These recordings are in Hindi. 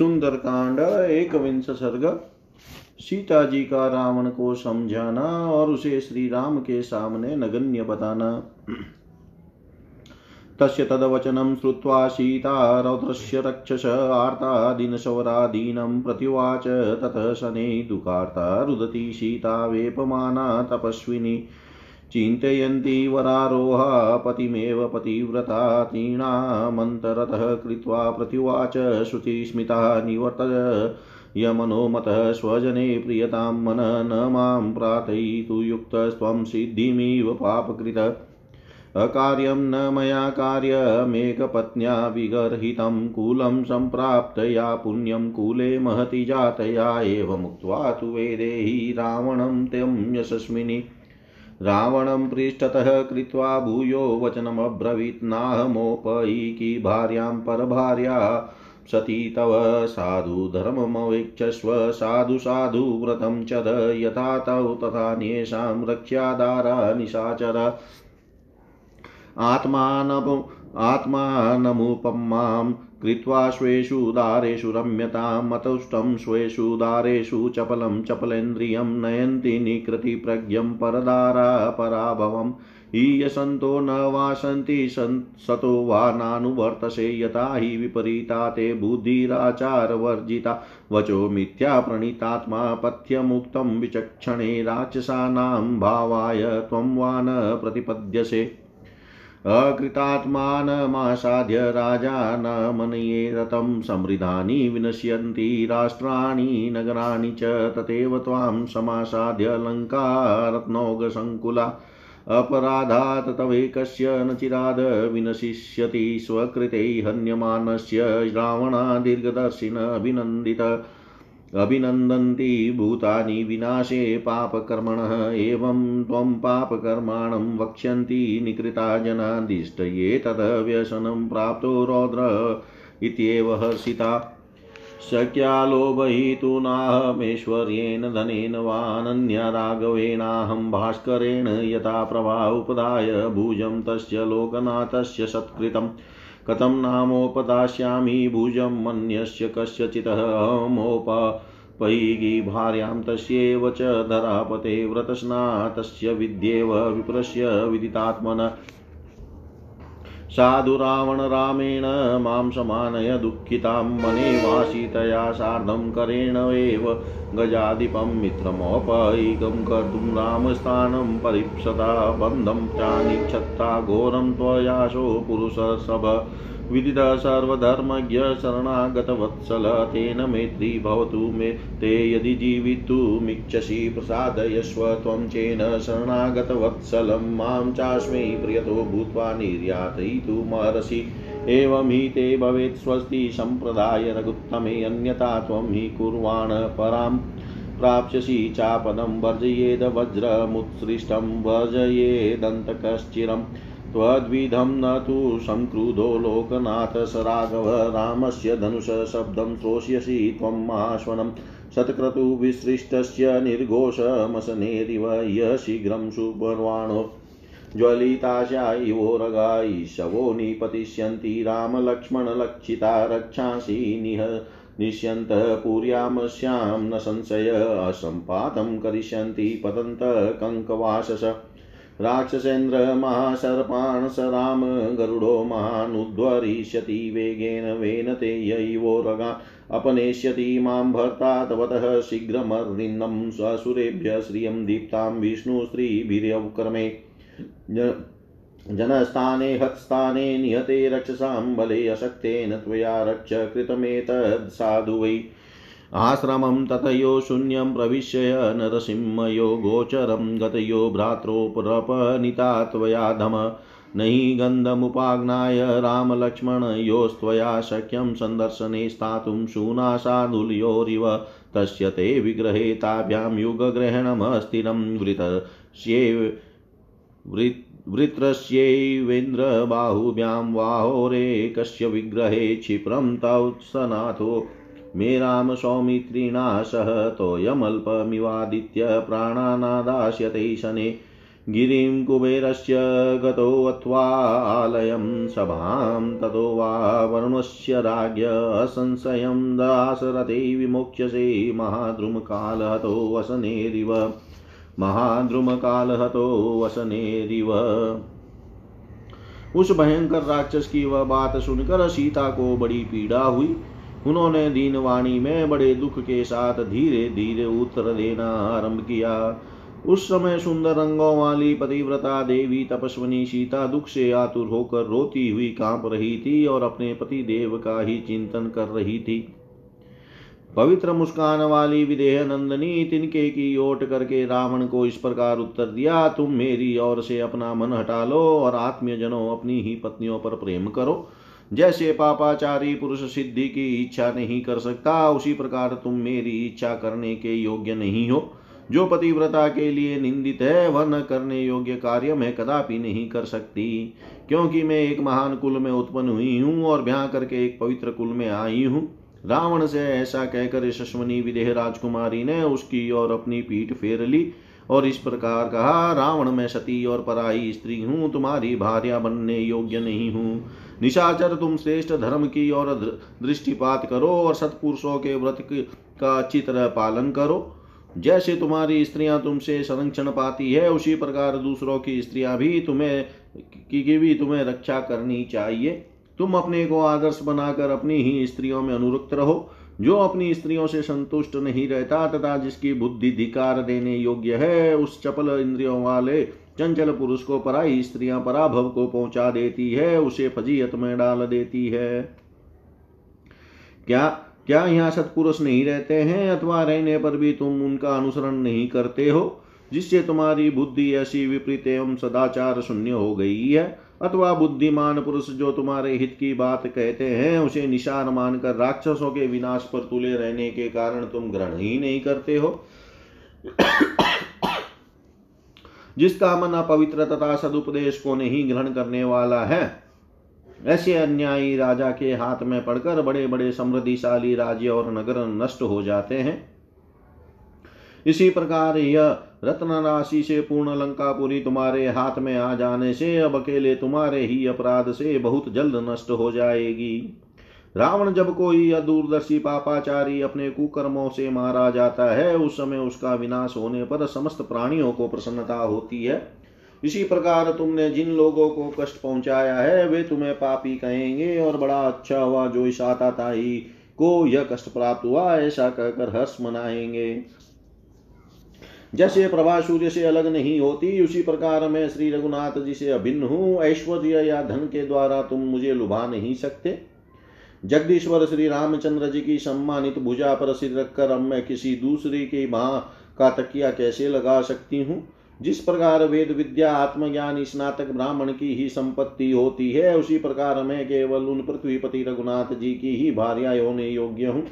सुंदर कांड एक विंश सर्ग। सीता जी का रावण को समझाना और उसे श्री राम के सामने नगण्य बताना। तस्य तदवचनं श्रुत्वा सीता, रौद्रस्य रक्षस आर्ता दिनशवरादीनं प्रतिवाच ततः शनै दुःखार्ता रुदती सीता, वेपमाना तपस्विनी। चिन्तयन्ती वरारोहा, पतिमेव पतिव्रता, तीणामन्तरतः कृत्वा प्रतिवाच शुचिस्मिता निवर्तय यमनोमतः स्वजने प्रियतां मन, न माँ प्रार्थयितु युक्तस्त्वं सिद्धिमिव पापकृत। अकार्यं न मया कार्यमेकपत्न्या विगर्हितं, कुलं सम्प्राप्तया पुण्यं, कुले महति जातया, एवमुक्त्वा तु वेदेहि रावणं त्यं रावणं पृष्ठतः कृत्वा भूयो वचनमब्रवीत् नाहमोपैकी भार्यां परभार्या सती तव साधु साधु साधु व्रतं चद यथा तौ तथान्येषां रक्ष्यादारा निशाचर। आत्मानम् आत्मानमुपमां कृत्वा स्वेषु दारेषु रम्यतां, मतुष्टं स्वेषु दारेषु चपलं, चपलेन्द्रियं नयन्ति निकृतिप्रज्ञं परदारा पराभवम् ईयसन्तो न वासन्ति सतो वा नानुवर्तसे, यथा हि विपरीता ते बुद्धिराचारवर्जिता। वचो मिथ्या प्रणीतात्मा पथ्यमुक्तं विचक्षणे राक्षसानां भावाय त्वं वा न प्रतिपद्यसे। अकृतात्मानमासाद्य राजा न मनये रतं समृद्धानि विनश्यन्ति, राष्ट्राणि, नगराणि च तथैव त्वां समासाद्य लङ्कारत्नौगसङ्कुला अपराधात् तवेकस्य न चिराद विनशिष्यति, स्वकृते हन्यमानस्य रावणादीर्घदर्शिन अभिनन्दित। अभिनन्दन्ति भूतानि विनाशे पापकर्मणः, एवं त्वं पापकर्माणं वक्ष्यन्ति निकृता जनादिष्टये तद्व्यसनं प्राप्तो रौद्र इत्येव हर्षिता। शक्यालोभयितुनाहमेश्वर्येण धनेन वानन्या राघवेणाहं भास्करेण यथा प्रभा उपदाय भुजं तस्य लोकनाथस्य सत्कृतम्। कथं नामोपदास्यामि भुजं मन्यस्य कस्यचितः अहमोपैगी भार्यां तस्यैव च धरापते व्रतस्ना विद्येव विप्रस्य विदितात्मन साधु रावण रामेण माँ समानय दुःखितां मने वासितया सार्धं करेण एव गजाधिपं मित्रमोपैकं कर्तुं रामस्थानं परिप्सता बन्धं चानिच्छत्ता घोरं त्वयाशो पुरुषसभ विदितः सर्वधर्मज्ञ शरणागतवत्सल तेन मैत्री भवतु मे ते यदि जीवितुमिच्छसि प्रसादयस्व त्वं चेन शरणागतवत्सलं माँ चास्मै प्रियतो भूत्वा निर्यातयितुमर्हसि एवं हि ते भवेत् स्वस्ति सम्प्रदाय रघुत्तमे अन्यथा त्वं हि कुर्वाण परां प्राप्स्यसि चापदं वर्जयेद वज्रमुत्सृष्टं वर्जयेदन्तकश्चिरम्। त्वद्विधं न तु संक्रुधो लोकनाथ स राघव रामस्य धनुषशब्दं श्रोष्यसि त्वं माश्वनं शतक्रतुविसृष्टस्य निर्घोषमसनेरिव य शीघ्रं सुपर्वाणो ज्वलिताशा इवोरगा ईशवो निपतिष्यन्ति रामलक्ष्मणलक्षिता रक्षांसि निह। निश्यन्तः पुर्यामस्यां न संशय, असम्पातं करिष्यन्ति पतन्तः राक्षसेन्द्र महासर्पान् स राम गरुडो महानुध्वरिष्यति वेगेन वेन ते यैवोरगा अपनेष्यति माँ भर्ता तवतः शीघ्रमर्निन्दं स्वसुरेभ्य श्रियं दीप्तां विष्णुस्त्रीभिर्यवक्रमे जनस्थाने हत्स्थाने निहते रक्षसां बले अशक्तेन त्वया रक्ष कृतमेतत् साधु वै आश्रमं ततयो शून्यं प्रविश्य नरसिंहयो गोचरं गतयो भ्रात्रोपरपनिता त्वया धम न हि गन्धमुपाज्ञाय रामलक्ष्मणयोस्त्वया शक्यं सन्दर्शने स्थातुं शूनाशादुल्योरिव। तस्य ते विग्रहे ताभ्यां युगग्रहणमस्थिरं वृतस्येव वृत्रस्यैवेन्द्रबाहुभ्यां वाहोरेकस्य विग्रहे क्षिप्रं तौत्सनाथो मे राम सौमित्रिणा सह तोयमल्पमिवादित्य प्राणानादास्यते शने। गिरिं कुबेरस्य गतोऽथवालयं सभां ततो वा वरुणस्य राज्ञ संशयं दासरथे विमोक्ष्यसे महाद्रुमकालहतो वसनेरिव। महाद्रुमकालहतो वसनेरिव। उस भयंकर राक्षस की वह बात सुनकर सीता को बड़ी पीड़ा हुई। उन्होंने दीनवाणी में बड़े दुख के साथ धीरे धीरे उत्तर देना आरंभ किया। उस समय सुंदर रंगों वाली पतिव्रता देवी तपस्वनी सीता दुख से आतुर होकर रोती हुई काँप रही थी और अपने पति देव का ही चिंतन कर रही थी। पवित्र मुस्कान वाली विदेह नंदनी तिनके की ओट करके रावण को इस प्रकार उत्तर दिया, तुम मेरी ओर से अपना मन हटा लो और आत्मीय जनों अपनी ही पत्नियों पर प्रेम करो। जैसे पापाचारी पुरुष सिद्धि की इच्छा नहीं कर सकता, उसी प्रकार तुम मेरी इच्छा करने के योग्य नहीं हो। जो पतिव्रता के लिए निंदित है, वह न करने योग्य कार्य मैं कदापि नहीं कर सकती, क्योंकि मैं एक महान कुल में उत्पन्न हुई हूँ और ब्याह करके एक पवित्र कुल में आई हूँ। रावण से ऐसा कहकर यशस्वनी विदेह राजकुमारी ने उसकी और अपनी पीठ फेर ली और इस प्रकार कहा, रावण, मैं सती और पराई स्त्री हूँ, तुम्हारी भार्या बनने योग्य नहीं हूँ। निशाचर तुम श्रेष्ठ धर्म की और दृष्टिपात करो और सत्पुरुषों के व्रत का अच्छी तरह पालन करो। जैसे तुम्हारी स्त्रियाँ तुमसे संरक्षण पाती है, उसी प्रकार दूसरों की स्त्रियाँ भी तुम्हें की भी तुम्हें रक्षा करनी चाहिए। तुम अपने को आदर्श बनाकर अपनी ही स्त्रियों में अनुरक्त रहो। जो अपनी स्त्रियों से संतुष्ट नहीं रहता तथा जिसकी बुद्धि धिकार देने योग्य है, उस चपल इंद्रियों वाले चंचल पुरुष को पराई स्त्रियाँ पराभव को पहुँचा देती है, उसे फजीयत में डाल देती है। क्या क्या यहाँ सत्पुरुष नहीं रहते हैं अथवा रहने पर भी तुम उनका अनुसरण नहीं करते हो, जिससे तुम्हारी बुद्धि ऐसी विपरीत एवं सदाचार शून्य हो गई है? अथवा बुद्धिमान पुरुष जो तुम्हारे हित की बात कहते हैं, उसे निशान मानकर राक्षसों के विनाश पर तुले रहने के कारण तुम ग्रहण ही नहीं करते हो। जिसका मन अपवित्र तथा सदुपदेश को नहीं ग्रहण करने वाला है। ऐसे अन्यायी राजा के हाथ में पड़कर बड़े बड़े समृद्धिशाली राज्य और नगर नष्ट हो जाते हैं। इसी प्रकार यह रत्न राशि से पूर्ण लंकापुरी तुम्हारे हाथ में आ जाने से अब अकेले तुम्हारे ही अपराध से बहुत जल्द नष्ट हो जाएगी। रावण जब कोई अदूरदर्शी पापाचारी अपने कुकर्मों से मारा जाता है, उस समय उसका विनाश होने पर समस्त प्राणियों को प्रसन्नता होती है। इसी प्रकार तुमने जिन लोगों को कष्ट पहुँचाया है, वे तुम्हें पापी कहेंगे, और बड़ा अच्छा हुआ जो इस को यह कष्ट प्राप्त हुआ, ऐसा कहकर हर्ष मनाएँगे। जैसे प्रभा सूर्य से अलग नहीं होती, उसी प्रकार मैं श्री रघुनाथ जी से अभिन्न हूँ। ऐश्वर्य या धन के द्वारा तुम मुझे लुभा नहीं सकते। जगदीश्वर श्री रामचंद्र जी की सम्मानित भुजा पर सिर रखकर अब मैं किसी दूसरे की माँ का तकिया कैसे लगा सकती हूँ? जिस प्रकार वेद विद्या, आत्मज्ञान, स्नातक ब्राह्मण की ही संपत्ति होती है, उसी प्रकार मैं केवल उन पृथ्वीपति रघुनाथ जी की ही भार्या होने योग्य हूँ।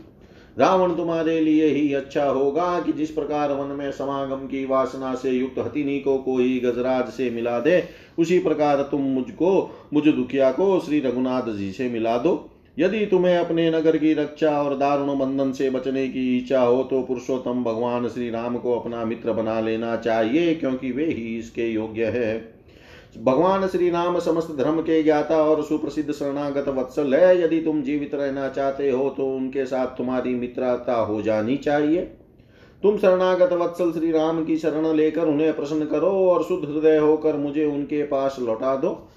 रावण तुम्हारे लिए ही अच्छा होगा कि जिस प्रकार वन में समागम की वासना से युक्त हतिनी को कोई गजराज से मिला दे, उसी प्रकार तुम मुझको, मुझ दुखिया को श्री रघुनाथ जी से मिला दो। यदि तुम्हें अपने नगर की रक्षा और दारुण बंधन से बचने की इच्छा हो तो पुरुषोत्तम भगवान श्री राम को अपना मित्र बना लेना चाहिए, क्योंकि वे ही इसके योग्य है। भगवान श्री राम समस्त धर्म के ज्ञाता और सुप्रसिद्ध शरणागत वत्सल है। यदि तुम जीवित रहना चाहते हो तो उनके साथ तुम्हारी मित्रता हो जानी चाहिए। तुम शरणागत वत्सल श्री राम की शरण लेकर उन्हें प्रसन्न करो और शुद्ध हृदय होकर मुझे उनके पास लौटा दो।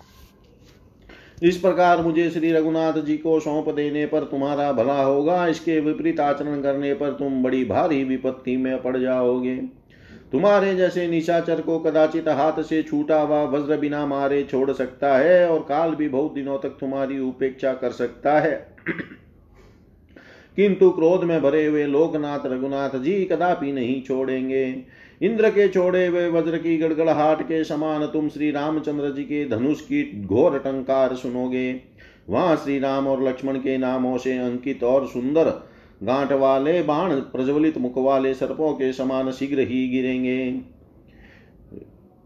इस प्रकार मुझे श्री रघुनाथ जी को सौंप देने पर तुम्हारा भला होगा। इसके विपरीत आचरण करने पर तुम बड़ी भारी विपत्ति में पड़ जाओगे। तुम्हारे जैसे निशाचर को कदाचित हाथ से छूटा हुआ वज्र बिना मारे छोड़ सकता है और काल भी बहुत दिनों तक तुम्हारी उपेक्षा कर सकता है। किंतु क्रोध में भरे हुए लोकनाथ रघुनाथ जी कदापि नहीं छोड़ेंगे। इंद्र के छोड़े हुए वज्र की गड़गड़ाहट के समान तुम श्री रामचंद्र जी के धनुष की घोर टंकार सुनोगे। वहाँ श्री राम और लक्ष्मण के नामों से अंकित और सुंदर गांठ वाले, बाण प्रज्वलित मुख वाले सर्पों के समान शीघ्र ही गिरेंगे।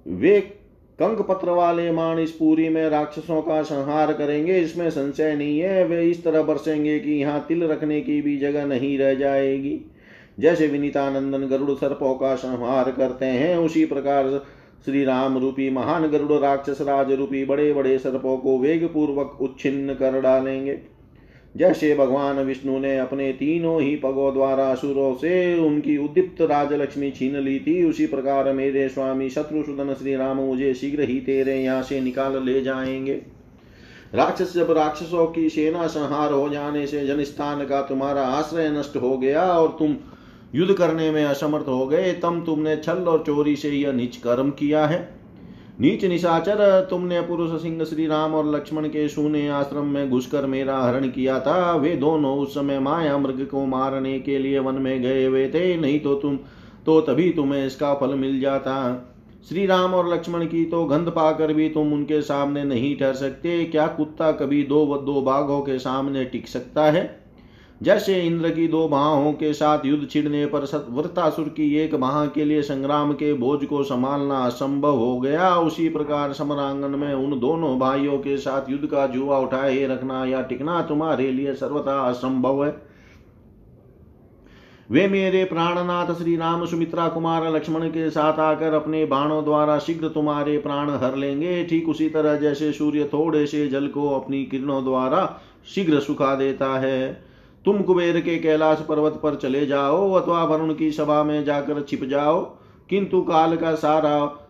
वे कंक पत्र वाले मान इस पूरी में राक्षसों का संहार करेंगे। इसमें संशय नहीं है, वे इस तरह बरसेंगे कि यहाँ तिल रखने की भी जगह नहीं रह जाएगी। जैसे विनीतानंदन गरुड़ सर्पों का संहार करते हैं, उसी प्रकार श्री राम रूपी महान गरुड़ राक्षस राज रूपी बड़े बड़े सर्पों को वेग पूर्वक उच्छिन्न कर डालेंगे। जैसे भगवान विष्णु ने अपने तीनों ही पगों द्वारा असुरों से उनकी उद्दीप्त राजलक्ष्मी छीन ली थी, उसी प्रकार मेरे स्वामी शत्रुसूदन श्री राम मुझे शीघ्र ही तेरे यहाँ से निकाल ले जाएँगे। राक्षस जब राक्षसों की सेना संहार हो जाने से जनस्थान का तुम्हारा आश्रय नष्ट हो गया और तुम युद्ध करने में असमर्थ हो गए, तम तुमने छल और चोरी से यह नीच कर्म किया है। नीच निशाचर, तुमने पुरुष सिंह श्री राम और लक्ष्मण के सुने आश्रम में घुसकर मेरा हरण किया था। वे दोनों उस समय माया मृग को मारने के लिए वन में गए हुए थे, नहीं तो तुम तो तभी तुम्हें इसका फल मिल जाता। श्री राम और लक्ष्मण की तो गंध पाकर भी तुम उनके सामने नहीं ठहर सकते। क्या कुत्ता कभी दो दो बाघों के सामने टिक सकता है? जैसे इंद्र की दो बाहों के साथ युद्ध छिड़ने पर वृतासुर की एक बाह के लिए संग्राम के बोझ को संभालना असंभव हो गया। उसी प्रकार समरांगन में उन दोनों भाइयों के साथ युद्ध का जुआ उठाए रखना या टिकना तुम्हारे लिए सर्वथा असंभव है। वे मेरे प्राणनाथ श्री राम सुमित्रा कुमार लक्ष्मण के साथ आकर अपने बाणों द्वारा शीघ्र तुम्हारे प्राण हर लेंगे। ठीक उसी तरह जैसे सूर्य थोड़े से जल को अपनी किरणों द्वारा शीघ्र सुखा देता है। तुम कुबेर के कैलाश पर्वत पर चले जाओ, अथवा वरुण की सभा में जाकर छिप जाओ। किंतु काल का सारा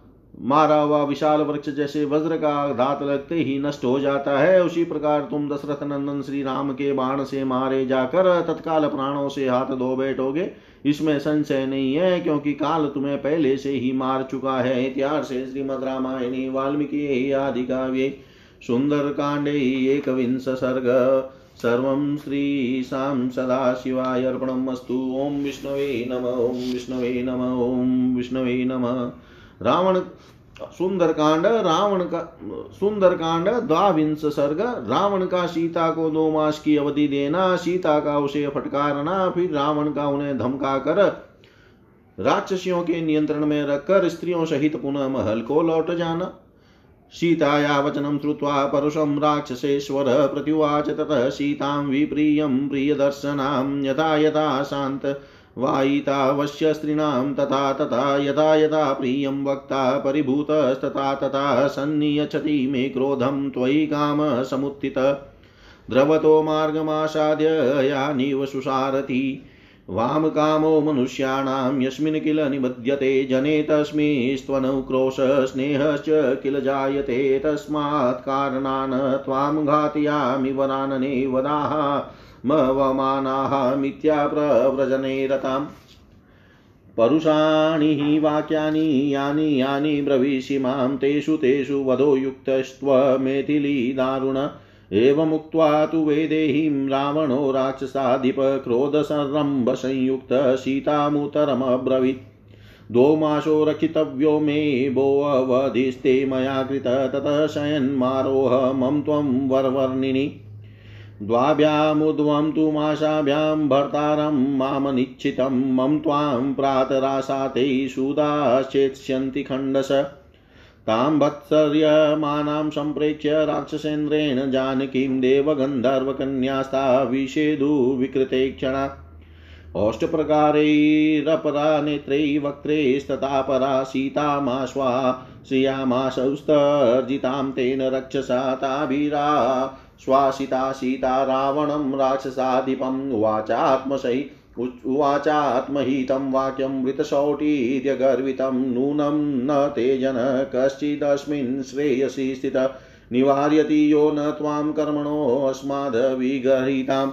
मारा हुआ विशाल वृक्ष जैसे वज्र का धात लगते ही नष्ट हो जाता है। उसी प्रकार तुम दशरथ नंदन श्री राम के बाण से मारे जाकर तत्काल प्राणों से हाथ धो बैठोगे। इसमें संशय नहीं है, क्योंकि काल तुम्हें पहले से ही मार चुका है। इतिहास श्रीमद रामायणी, वाल्मीकि, आदि काव्ये, सुंदर कांडे, एक विंश सर्ग सर्वं श्रीशां सदाशिवाय अर्पणमस्तु। ॐ विष्णवे नम, ॐ विष्णवे नम, ॐ विष्णवे नम। रावण सुंदर कांड रावण का सुंदर कांड द्वाविंश सर्ग, रावण का सीता को दो मास की अवधि देना, सीता का उसे फटकारना, फिर रावण का उन्हें धमका कर राक्षसियों के नियंत्रण में रखकर स्त्रियों सहित पुनः महल को लौट जाना। सीताया वचनं श्रुत्वा परुषं राक्षसेश्वर प्रत्युवाच ततः सीतां विप्रियं प्रियदर्शनां यथा यथा शान्त वायितावश्य स्त्रीणां तथा तथा यथा यथा प्रियं वक्ता परिभूतस्तथा तथा सन्नियच्छति मे क्रोधं त्वयि कामसमुत्थित। द्रवतो मार्गमासाद्य यानीव सुसारथि। वामकामो मनुष्याणां यस्मिन् किल निबध्यते, जने तस्मिस्त्वनुक्रोश स्नेहश्च किल जायते, तस्मात् कारणान् त्वां घातयामि वरानने वदाः मवमानाः मिथ्या प्रव्रजने रताम्। परुषाणि हि वाक्यानि, यानि यानि ब्रवीषि माँ तेषु तेषु वधो युक्तस्त्वमेथिली दारुण एवमुक्त्वा तु वेदेहीं रावणो राक्षसाधिप क्रोधसंरम्भसंयुक्तः सीतामुत्तरमब्रवीत् द्वौ मासो रक्षितव्यो मे भोऽवधिस्ते मया कृत ततः शयन्मारोह मम त्वं वरवर्णिनि। द्वाभ्यामुद्वं तु मासाभ्यां भर्तारं मामनिच्छितं मम त्वां प्रातरासाते सुदाश्चेत्स्यन्ति खण्डश। तां भत्सर्यमानां सम्प्रेक्ष्य राक्षसेन्द्रेण जानकीं देवगन्धर्वकन्यास्ता विषेदु विकृते क्षणा। ओष्टप्रकारैरपरा नेत्रै वक्त्रैस्तथा परा सीतामाश्वा श्रियामाशौस्तर्जितां तेन रक्षसा ताभिरा। श्वासिता सीता रावणं राक्षसाधिपम् उवाचात्मसै उवाचात्महितं वाक्यं मृतशौटीर्यगर्वितं नूनं न तेजन कश्चिदस्मिन् श्रेयसि स्थित। निवार्यति यो न त्वां कर्मणोऽस्मादविगर्हिताम्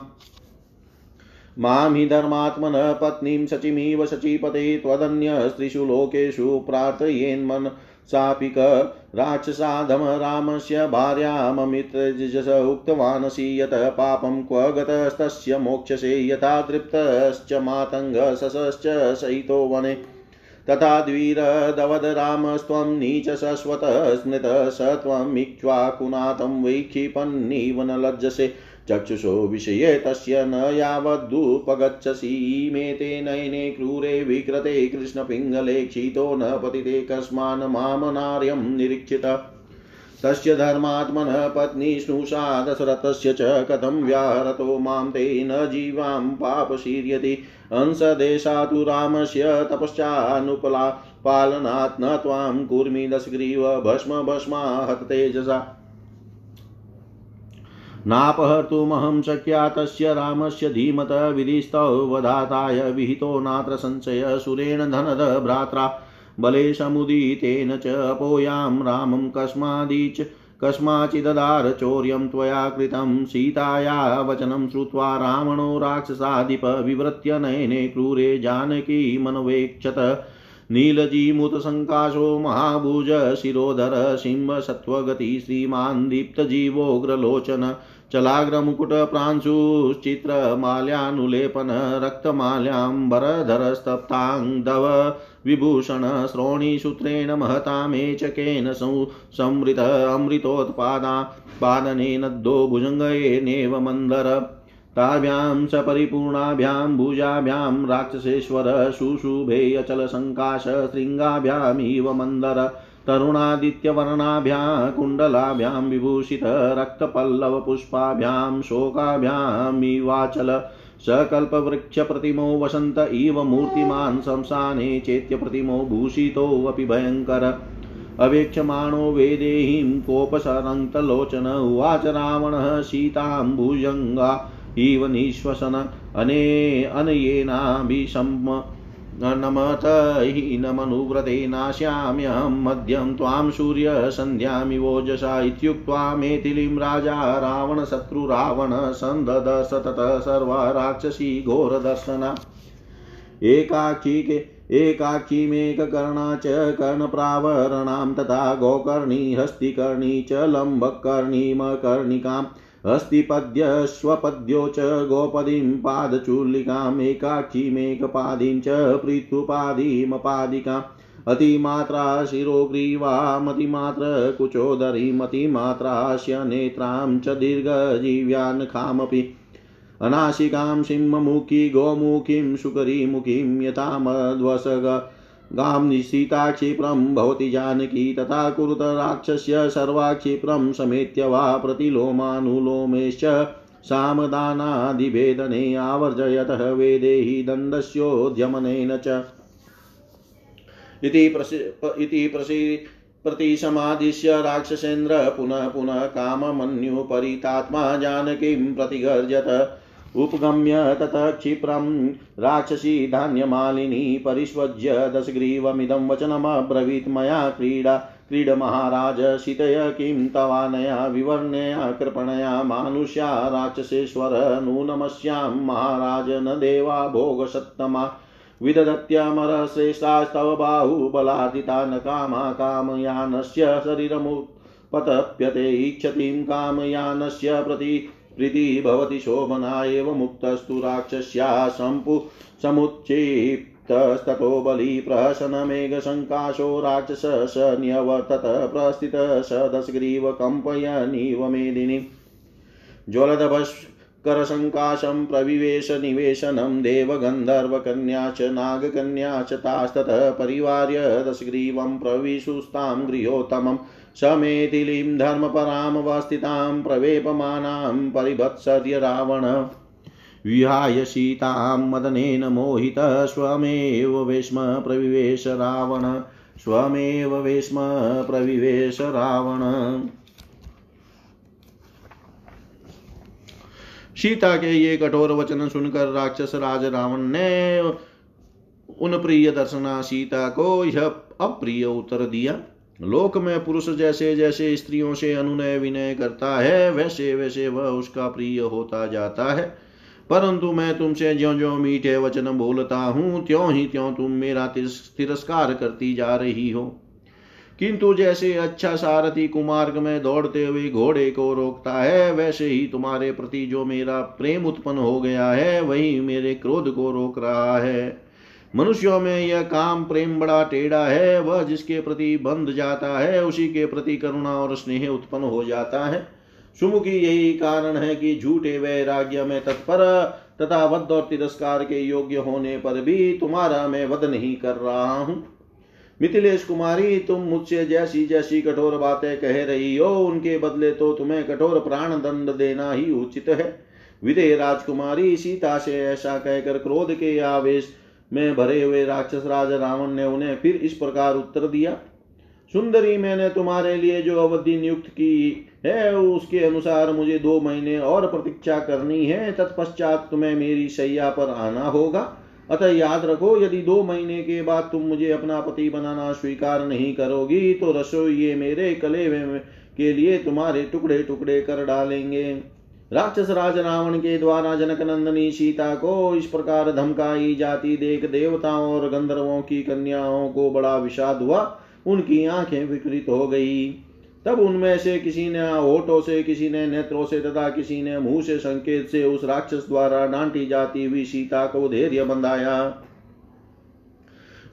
माँ हि धर्मात्मनः पत्नीं शचीमिव शचीपते त्वदन्यस्त्रिषु लोकेषु प्रार्थयेन्मन। सापिक राक्षसाधम रामस्य भार्याममित्रजस उक्तवानसि यत् पापं क्व गतस्तस्य मोक्षसे यथा तृप्तश्च मातङ्गशसश्च सहितो वने। तथा द्विरदवद रामस्त्वं नीच स्मृतः स त्वम् इक्ष्वाकुनाथं वै क्षिपन्निव न लज्जसे चक्षुषो विषये तस्य न यावदुपगच्छसि मे ते नयने क्रूरे विकृते कृष्णपिङ्गले क्षितो न पतिते कस्मान् मामनार्यं निरीक्षित। तस्य धर्मात्मनः पत्नी स्नुषा दशरथस्य च कथं व्याहरतो माँ ते न जीवां पापशीर्यति हंसदेशा तु रामस्य तपश्चानुपला। पालनात् न त्वां कुर्मि दशग्रीव भस्म भस्मा हत तेजसा नापहर्तुमहं शक्या तस्य रामस्य धीमत विधिस्तौ वधाताय विहितो नात्र संशय सुरेण धनद भ्रात्रा बले समुदितेन च अपोयां रामं कस्मादिच कस्माचिददार चौर्यं त्वया कृतं सीताया वचनं श्रुत्वा रावणो राक्षसाधिप विवृत्य नयने क्रूरे जानकी मनवेक्षत नीलजीमुतसङ्काशो महाभुज शिरोधर सिंहसत्त्वगति श्रीमान् दीप्तजीवोग्रलोचन चलाग्रमुकुटप्रांशुश्चित्रमाल्यानुलेपन रक्तमाल्याम्बरधरस्तप्ताङ्गव विभूषण श्रोणीसूत्रेण महतामेचकेन संवृत अमृतोत्पादा पादनेनद्धो भुजङ्गयेनेव मन्दर ताभ्यां स परिपूर्णाभ्यां भुजाभ्यां राक्षसेश्वर शुशुभे अचलसङ्काश शृङ्गाभ्यामिव मन्दर तरुणादित्यवर्णाभ्यां कुण्डलाभ्यां विभूषितरक्तपल्लवपुष्पाभ्यां शोकाभ्यामिवाचल सकल्पवृक्षप्रतिमो वसन्त इव मूर्तिमान् शंसाने चैत्यप्रतिमो भूषितोऽपि भयङ्कर। अवेक्षमाणो वेदेहीं कोपसरन्तलोचन उवाच रावणः सीतां इव निःश्वसन अने अनयेनाभिसम्म नमत हीनमनुव्रते नाश्याम्यहं मध्यं त्वां सूर्यसन्ध्यामिवोजसा इत्युक्त्वा मेथिलीं राजा रावणशत्रुरावण सन्दद सतत सर्वा राक्षसी घोरदर्शना। एकाक्षी एकाक्षीमेककर्णा च कर्णप्रावरणां तथा गोकर्णी, हस्तिकर्णी च लम्बकर्णीमकर्णिकाम् अस्तिपद्यश्वपद्यो च गोपदीं पादचूलिकाम् एकाक्षीमेकपादीं च पृथुपादीमपादिकाम् अतिमात्रा शिरोग्रीवामतिमात्र कुचोदरीमतिमात्रास्य नेत्रां च दीर्घजीव्यान् खामपि अनाशिकां सिंहमुखी गोमुखीं सुकरीमुखीं यथा मध्वसग गां निशीताक्षिप्रं भवति जानकी तथा कुरुत राक्षस्य सर्वाक्षिप्रं समेत्य वा प्रतिलोमानुलोमेश्च सामदानादिभेदने आवर्जयतः वेदेहि दण्डस्योद्यमनेन च। इति प्रसि, प्रतिसमादिश्य राक्षसेन्द्र पुनः पुनः काममन्युपरितात्मा जानकीं प्रतिगर्जत। उपगम्य ततः क्षिप्रं राक्षसी धान्यमालिनी परिष्वज्य दशग्रीवमिदं वचनमब्रवीत् मया क्रीडा क्रीड महाराज शीतय किं तवानया विवर्णया कृपणया मानुष्या राक्षसेश्वर नूनमस्यां महाराज न देवा भोगसत्तमा। विदधत्यमरश्रेष्ठास्तव बाहुबलादिता न कामा कामयानस्य शरीरमुत्पतप्यते, इच्छतीं कामयानस्य प्रति प्रीति भवति शोभना एव मुक्तस्तु राक्षस्या सम्पु समुच्क्षिप्तस्ततो बलि प्रहसनमेघसङ्काशो राक्षस स न्यवर्तत प्रस्थित स दशग्रीव कम्पयनिव मेदिनी ज्वलदभस्करसङ्काशं प्रविवेश निवेशनं देवगन्धर्वकन्या च नागकन्या च तास्ततः परिवार्य दशग्रीवं प्रविशुस्तां गृहोत्तमम् समेथिलीं धर्मपरां वस्थितां प्रवेपमानां परिभत्सर्य रावण। विहाय सीतां मदनेन मोहितः स्वमेव वेश्म प्रविवेश रावण। स्वमेव वेश्म प्रविवेश रावण। सीता के ये कठोर वचन सुनकर राक्षस राज रावण ने उन प्रिय दर्शना सीता को यह अप्रिय उत्तर दिया। लोक में पुरुष जैसे जैसे स्त्रियों से अनुनय विनय करता है, वैसे वैसे वह उसका प्रिय होता जाता है। परंतु मैं तुमसे ज्यो ज्यो मीठे वचन बोलता हूँ, त्यों ही त्यों तुम मेरा तिरस्कार करती जा रही हो। किंतु जैसे अच्छा सारथी कुमार्ग में दौड़ते हुए घोड़े को रोकता है, वैसे ही तुम्हारे प्रति जो मेरा प्रेम उत्पन्न हो गया है, वही मेरे क्रोध को रोक रहा है। मनुष्यों में यह काम प्रेम बड़ा टेढ़ा है, वह जिसके प्रति बंध जाता है, उसी के प्रति करुणा और स्नेह उत्पन्न हो जाता है। सुमुखी यही कारण है कि झूठे वैराग्य में तत्पर तथा वध और तिरस्कार के योग्य होने पर भी तुम्हारा मैं वध नहीं कर रहा हूँ। मिथिलेश कुमारी, तुम मुझसे जैसी जैसी कठोर बातें कह रही हो, उनके बदले तो तुम्हें कठोर प्राण दंड देना ही उचित है। विदय राजकुमारी, सीता से ऐसा कहकर क्रोध के आवेश में भरे हुए राक्षस राज रावण ने उन्हें फिर इस प्रकार उत्तर दिया, सुंदरी, मैंने तुम्हारे लिए जो अवधि नियुक्त की है, उसके अनुसार मुझे दो महीने और प्रतीक्षा करनी है। तत्पश्चात तुम्हें मेरी सैया पर आना होगा। अतः याद रखो, यदि दो महीने के बाद तुम मुझे अपना पति बनाना स्वीकार नहीं करोगी तो रसोई मेरे कले के लिए तुम्हारे टुकड़े टुकड़े कर डालेंगे। राक्षस राज रावण के द्वारा जनक नंदनी सीता को इस प्रकार धमकाई जाती देख देवताओं और गंधर्वों की कन्याओं को बड़ा विषाद हुआ, उनकी आँखें विकृत हो गई। तब उनमें से किसी ने होठों से, किसी ने नेत्रों से तथा किसी ने मुँह से, संकेत से उस राक्षस द्वारा डांटी जाती हुई सीता को धैर्य बंधाया।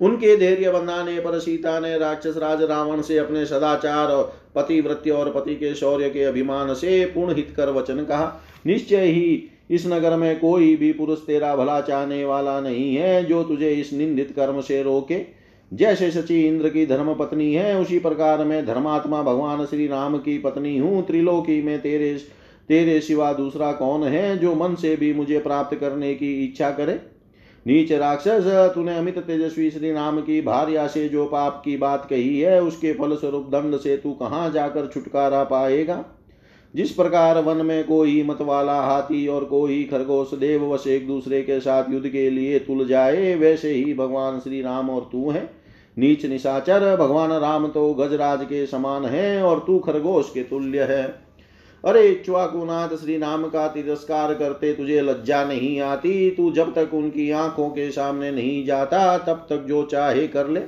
उनके धैर्य बंधाने पर सीता ने राक्षस राज रावण से अपने सदाचार पतिवृत्य और पति के शौर्य के अभिमान से पूर्ण हित कर वचन कहा। निश्चय ही इस नगर में कोई भी पुरुष तेरा भला चाहने वाला नहीं है जो तुझे इस निंदित कर्म से रोके। जैसे सची इंद्र की धर्म पत्नी है, उसी प्रकार मैं धर्मात्मा भगवान श्री राम की पत्नी हूँ, त्रिलोकी में तेरे तेरे सिवा दूसरा कौन है जो मन से भी मुझे प्राप्त करने की इच्छा करे? नीच राक्षस, तूने अमित तेजस्वी श्री राम की भार्या से जो पाप की बात कही है, उसके फल स्वरूप दंड से तू कहाँ जाकर छुटकारा पाएगा? जिस प्रकार वन में कोई मत वाला हाथी और कोई खरगोश देववश एक दूसरे के साथ युद्ध के लिए तुल जाए, वैसे ही भगवान श्री राम और तू है। नीच निशाचर, भगवान राम तो गजराज के समान है और तू खरगोश के तुल्य है। अरे च्वाकुनाथ श्री राम का तिरस्कार करते तुझे लज्जा नहीं आती। तू जब तक उनकी आँखों के सामने नहीं जाता, तब तक जो चाहे कर ले।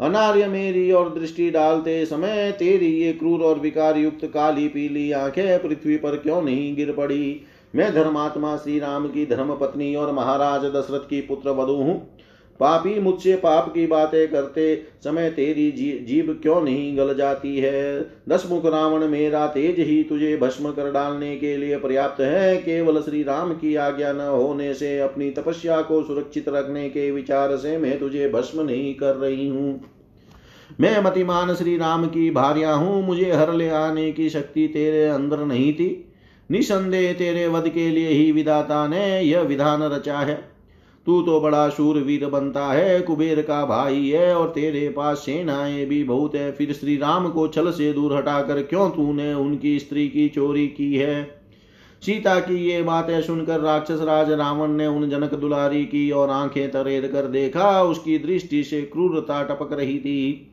अनार्य मेरी और दृष्टि डालते समय तेरी ये क्रूर और विकार युक्त काली पीली आँखें पृथ्वी पर क्यों नहीं गिर पड़ी? मैं धर्मात्मा श्री राम की धर्म पत्नी और महाराज दशरथ की पुत्र वधु हूँ। पापी मुझसे पाप की बातें करते समय तेरी जी, क्यों नहीं गल जाती है? दस मुख रावण मेरा तेज ही तुझे भस्म कर डालने के लिए पर्याप्त है। केवल श्री राम की आज्ञा न होने से अपनी तपस्या को सुरक्षित रखने के विचार से मैं तुझे भस्म नहीं कर रही हूँ। मैं मतिमान श्री राम की भार्या हूँ। मुझे हर ले आने की शक्ति तेरे अंदर नहीं थी। निसंदेह तेरे वध के लिए ही विधाता ने यह विधान रचा है। तू तो बड़ा शूरवीर बनता है, कुबेर का भाई है और तेरे पास सेनाएँ भी बहुत है। फिर श्री राम को छल से दूर हटाकर क्यों तूने उनकी स्त्री की चोरी की है? सीता की ये बातें सुनकर राक्षस राज रावण ने उन जनक दुलारी की और आँखें तरेर कर देखा। उसकी दृष्टि से क्रूरता टपक रही थी।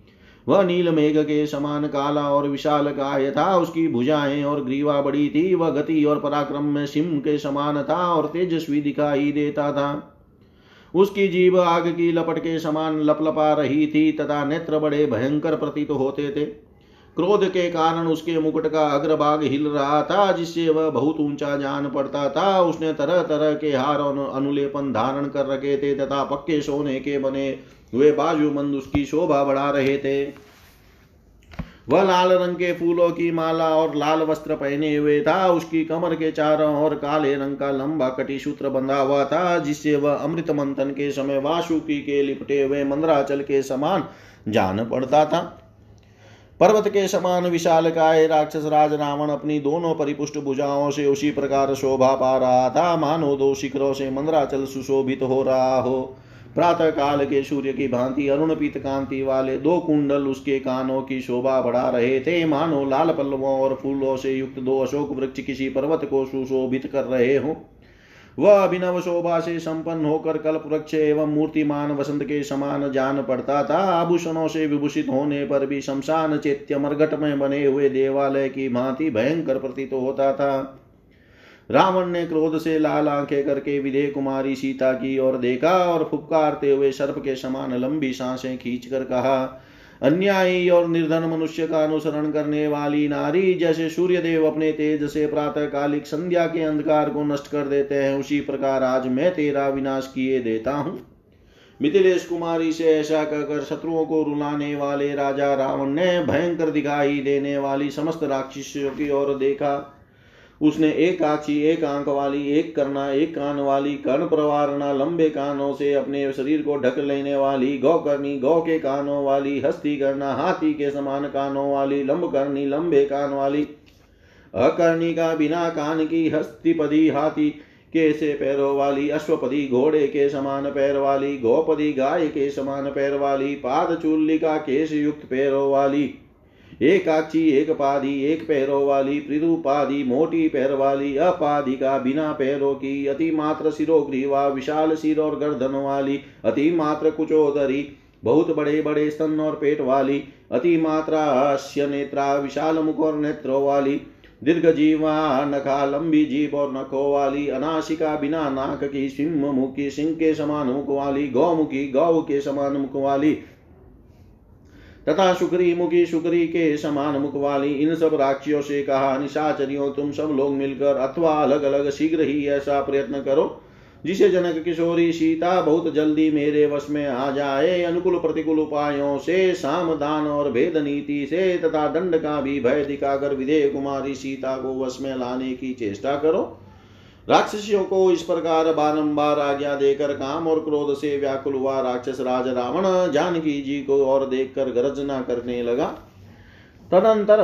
वह नील मेघ के समान काला और विशाल काय था। उसकी भुजाएँ और ग्रीवा बड़ी थी। वह गति और पराक्रम में सिंह के समान था और तेजस्वी दिखाई देता था। उसकी जीव आग की लपट के समान लपलपा रही थी, तथा नेत्र बड़े भयंकर प्रतीत होते थे। क्रोध के कारण उसके मुकुट का अग्रभाग हिल रहा था, जिससे वह बहुत ऊँचा जान पड़ता था। उसने तरह तरह के हार अनुलेपन धारण कर रखे थे, तथा पक्के सोने के बने हुए बाजूमंद उसकी शोभा बढ़ा रहे थे। वह लाल रंग के फूलों की माला और लाल वस्त्र पहने हुए था। उसकी कमर के चारों ओर काले रंग का लंबा कटी सूत्र बंधा हुआ था, जिससे वह अमृत मंथन के समय वासुकी के लिपटे हुए मंदराचल के समान जान पड़ता था। पर्वत के समान विशाल काय राक्षस राज रावण अपनी दोनों परिपुष्ट भुजाओं से उसी प्रकार शोभा पा रहा था। मानो दो शिखरों से मंदराचल सुशोभित हो रहा हो। प्रातः काल के सूर्य की भांति, अरुण पीत कांति वाले दो कुंडल उसके कानों की शोभा बढ़ा रहे थे। मानो लाल पल्लवों और फूलों से युक्त दो अशोक वृक्ष किसी पर्वत को सुशोभित कर रहे हो। वह अभिनव शोभा से संपन्न होकर कल्प वृक्ष एवं मूर्तिमान वसंत के समान जान पड़ता था। आभूषणों से विभूषित होने पर भी शमशान चैत्य मरघट में बने हुए देवालय की भांति भयंकर प्रतीत होता था। रावण ने क्रोध से लाल आँखें करके विदे कुमारी सीता की ओर देखा और फुपकारते हुए सर्प के समान लंबी साँसें खींच कर कहा, अन्यायी और निर्धन मनुष्य का अनुसरण करने वाली नारी, जैसे सूर्य देव अपने तेज से प्रातः कालिक संध्या के अंधकार को नष्ट कर देते हैं, उसी प्रकार आज मैं तेरा विनाश किए देता हूँ मिथिलेश कुमारी से ऐसा कहकर शत्रुओं को रुलाने वाले राजा रावण ने भयंकर दिखाई देने वाली समस्त राक्षसियों की ओर देखा। उसने एक आक्षी एक आँख वाली, एक करना, एक कान वाली कर्ण प्रवारणा लंबे कानों से अपने शरीर को ढक लेने वाली, गौ करनी, गौ के कानों वाली, हस्ती करना, हाथी के समान कानों वाली, लंब करनी, लंबे कान वाली, अकर्णी का बिना कान की हस्तिपदी, हाथी के से पैरों वाली, अश्वपदी, घोड़े के समान पैर वाली, गौपदी, गाय के समान पैर वाली, पाद चूलिका केश युक्त पैरों वाली एक आक्षी एक पादी एक पैरों वाली पृदुपादी मोटी पैर वाली अपादी का बिना पैरों की अति मात्र सिरोग्रीवा विशाल सिर और गर्दन वाली अति मात्र कुचोदरी, बहुत बड़े बड़े स्तन और पेट वाली अति मात्रा नेत्रा, विशाल मुख और नेत्रों वाली दीर्घ जीवा नखा लंबी जीप और नखों वाली, अनाशिका बिना नाक की, सिंह मुखी सिंह के समान मुख वाली गौमुखी गौ के समान मुख वाली तथा शुक्री मुखी शुक्री के समान मुख वाली इन सब राक्षियों से कहा, निशाचरियों, तुम सब लोग मिलकर अथवा अलग अलग शीघ्र ही ऐसा प्रयत्न करो। जिसे जनक किशोरी सीता बहुत जल्दी मेरे वश में आ जाए, अनुकूल प्रतिकूल उपायों से सामदान और भेद नीति से तथा दंड का भी भय दिखाकर विधेय कुमारी सीता को वश में लाने की चेष्टा करो। राक्षसियों को इस प्रकार बारंबार आज्ञा देकर काम और क्रोध से व्याकुल हुआ राक्षस राज रावण जानकी जी को और देखकर गर्जना करने लगा। तदंतर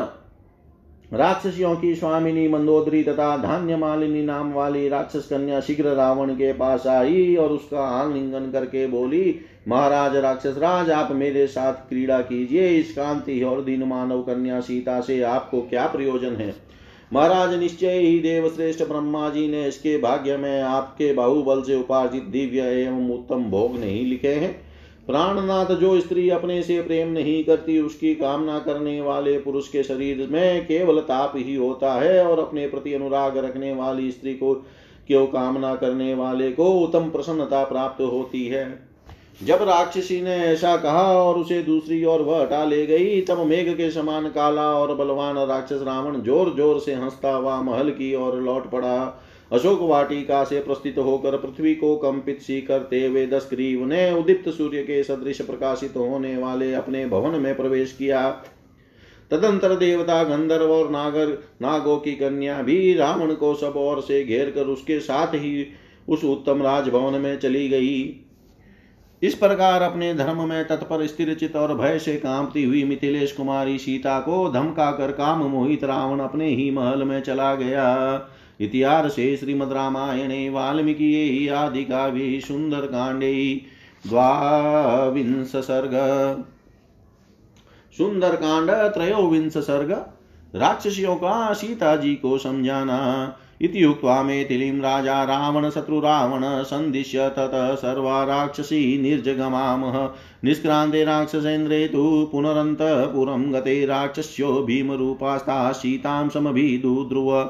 राक्षसियों की स्वामिनी मंदोदरी तथा धान्य मालिनी नाम वाली राक्षस कन्या शीघ्र रावण के पास आई और उसका आलिंगन करके बोली, महाराज राक्षस राज, आप मेरे साथ क्रीड़ा कीजिए। इस कांति और दीन मानव कन्या सीता से आपको क्या प्रयोजन है? महाराज, निश्चय ही देव श्रेष्ठ ब्रह्मा जी ने इसके भाग्य में आपके बाहुबल से उपार्जित दिव्य एवं उत्तम भोग नहीं लिखे हैं। प्राणनाथ, जो स्त्री अपने से प्रेम नहीं करती, उसकी कामना करने वाले पुरुष के शरीर में केवल ताप ही होता है और अपने प्रति अनुराग रखने वाली स्त्री को, क्यों कामना करने वाले को उत्तम प्रसन्नता प्राप्त होती है? जब राक्षसी ने ऐसा कहा और उसे दूसरी ओर वह हटा ले गई, तब मेघ के समान काला और बलवान राक्षस रावण ज़ोर ज़ोर से हंसता हुआ महल की ओर लौट पड़ा। अशोक वाटिका से प्रस्थित होकर पृथ्वी को कंपित सी करते हुए दस ग्रीव ने उदित सूर्य के सदृश प्रकाशित होने वाले अपने भवन में प्रवेश किया। तदंतर देवता गंधर्व और नागर, नागों की कन्या भी रावण को सब ओर से घेर कर उसके साथ ही उस उत्तम राजभवन में चली गई। इस प्रकार अपने धर्म में तत्पर स्थिर चित और भय से कांपती हुई मिथिलेश कुमारी सीता को धमका कर काम मोहित रावण अपने ही महल में चला गया। इतिहास से श्रीमद रामायणे वाल्मीकि आदि काव्य सुंदर कांडे। द्वांश सर्ग। सुंदर कांड त्रयोविंश सर्ग। राक्षसियों का सीता जी को समझाना। इति उक्त्वा मेथिलीं राजा रावणशत्रुरावण सन्दिश्य ततः सर्वा राक्षसी निर्जगमामः निष्क्रान्ते राक्षसेन्द्रे तु पुनरन्तपुरं गते राक्षस्यो भीमरूपास्ता सीतां समभिदुध्रुव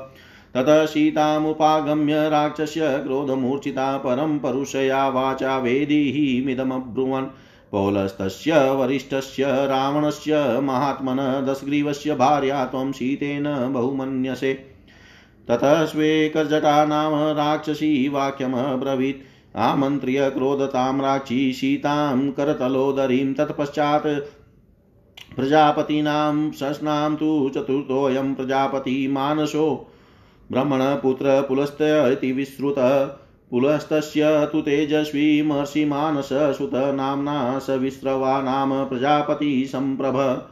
ततः सीतामुपागम्य राक्षस्य क्रोधमूर्छिता परं परुषया वाचा वेदीमिदमब्रुवन् पौलस्तस्य वरिष्ठस्य रावणस्य महात्मन दशग्रीवस्य भार्या त्वं शीतेन बहुमन्यसे। ततः स्वेकजटा नाम राक्षसी वाक्यमब्रवीत् आमन्त्र्य क्रोधतां राक्षी सीतां करतलोदरीं। तत्पश्चात् प्रजापतीनां शस्नां तु चतुर्थोऽयं प्रजापति मानसो। ब्रह्मणपुत्र पुलस्त इति विश्रुत। पुलस्तस्य तु तेजस्वी महर्षिमानससुत स विस्रवा नाम प्रजापति सम्प्रभ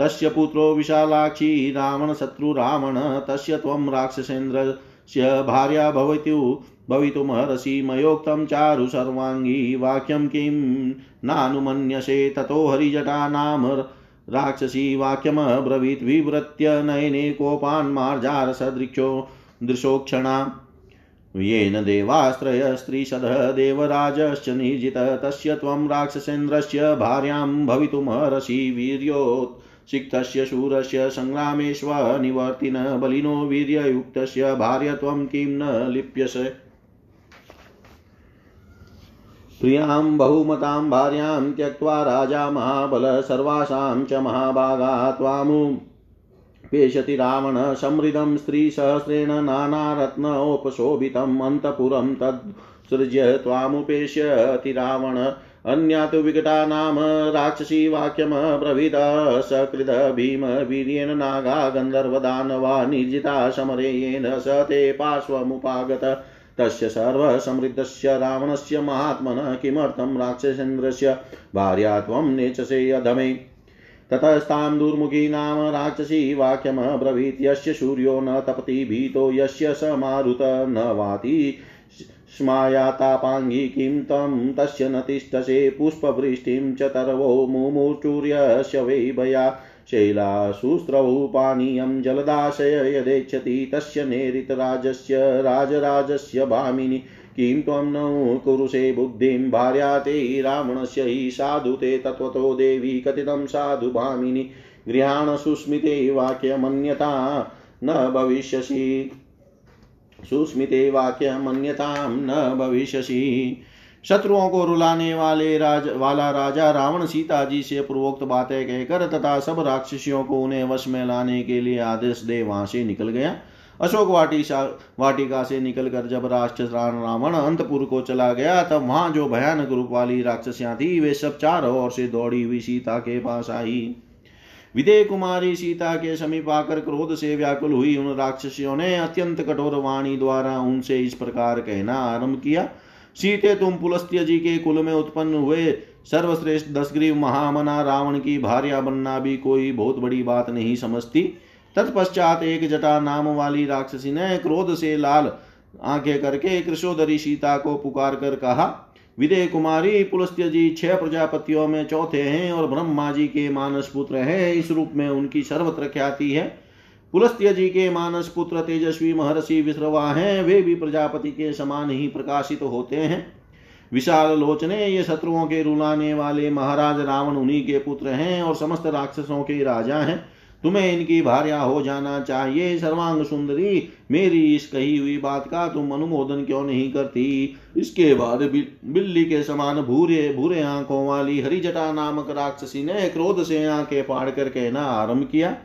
तस्य पुत्रो विशालाक्षी रावणशत्रुरावण तस्य त्वं राक्षसेन्द्रस्य भार्या भवतु, भवितुमर्हसि। मयोक्तं चारु सर्वाङ्गी, वाक्यं किं नानुमन्यसे, ततो हरिजटा नाम राक्षसी वाक्यमब्रवीत् विवृत्य नयने कोपान्मार्जारसदृक्षो दृशोक्षणा येन देवास्त्रयस्त्रीशदः देवराजश्च निर्जित। तस्य त्वं राक्षसेन्द्रस्य भार्यां भवितुमर्हसि वीर्योत्। सिक्तस्य शूरस्य सङ्ग्रामेष्वनिवर्तिन बलिनो वीर्ययुक्तस्य भार्य त्वं किं न लिप्यसे। प्रियाँ बहुमतां भार्यां त्यक्त्वा राजा महाबल सर्वासां च महाभागा त्वामु। पेशति रावण समृद्धं स्त्रीसहस्रेण नानारत्नोपशोभितम् अन्तपुरं तत्सृज्य त्वामुपेष्यति रावण। अन्या तु विकटा नाम राक्षसी वाक्यमब्रवीद सकृद भीम वीर्येण नागा गन्धर्वदानवा निर्जिता समरे येन स ते पार्श्वमुपागत। तस्य सर्वसमृद्धस्य रावणस्य महात्मनः किमर्थं राक्षसेन्द्रस्य भार्या त्वं नेचसे अधमे। ततस्तां दुर्मुखी नाम राक्षसी वाक्यमब्रवीत् यस्य सूर्यो न तपति, भीतो यस्य स मारुत न वाति। स्मायातापाङ्गी किं तं तस्य न तिष्ठसे पुष्पवृष्टिं च तरवो मुमूर्चूर्यस्य वै भया। शैलाशुस्रवौ पानीयं जलदाशय यदेच्छति तस्य नेरितराजस्य राजराजस्य भामिनि। किं त्वं न कुरुषे बुद्धिं भार्या ते रावणस्य हि साधु ते तत्त्वतो देवी कथितं साधु भामिनि। गृहाण वाक्यमन्यता न भविष्यसि। सुस्मिते वाक्यमन्यतां न भविष्यसि। शत्रुओं को रुलाने वाले राज, वाला राजा रावण सीता जी से पूर्वोक्त बातें कहकर तथा सब राक्षसियों को उन्हें वश में लाने के लिए आदेश दे वहाँ से निकल गया। अशोक वाटी वाटिका से निकलकर जब राक्षस रावण अंतपुर को चला गया, तब वहाँ जो भयानक रूप वाली राक्षसियाँ थी, वे सब चारों ओर से दौड़ी हुई सीता के पास आई। विदय कुमारी सीता के समीप आकर क्रोध से व्याकुल हुई उन राक्षसियों ने अत्यंत कठोर वाणी द्वारा उनसे इस प्रकार कहना आरंभ किया। सीते तुम पुलस्त्य जी के कुल में उत्पन्न हुए सर्वश्रेष्ठ दसग्रीव महामना रावण की भार्या बनना भी कोई बहुत बड़ी बात नहीं समझती। तत्पश्चात एक जटा नाम वाली राक्षसी ने क्रोध से लाल आँखें करके कृषोदरी सीता को पुकार कर कहा विदय कुमारी पुलस्त्य जी छह प्रजापतियों में चौथे हैं और ब्रह्मा जी के मानस पुत्र हैं, इस रूप में उनकी सर्वत्र ख्याति है। पुलस्त्य जी के मानस पुत्र तेजस्वी महर्षि विश्रवा हैं, वे भी प्रजापति के समान ही प्रकाशित होते हैं। विशाल लोचने, ये शत्रुओं के रुलाने वाले महाराज रावण उन्हीं के पुत्र हैं और समस्त राक्षसों के राजा हैं। तुम्हें इनकी भार्या हो जाना चाहिए, सर्वांग सुंदरी। मेरी इस कही हुई बात का तुम अनुमोदन क्यों नहीं करती? इसके बाद बिल्ली के समान भूरे भूरे आँखों वाली हरिजटा नामक राक्षसी ने क्रोध से आँखें फाड़ कर कहना आरंभ किया।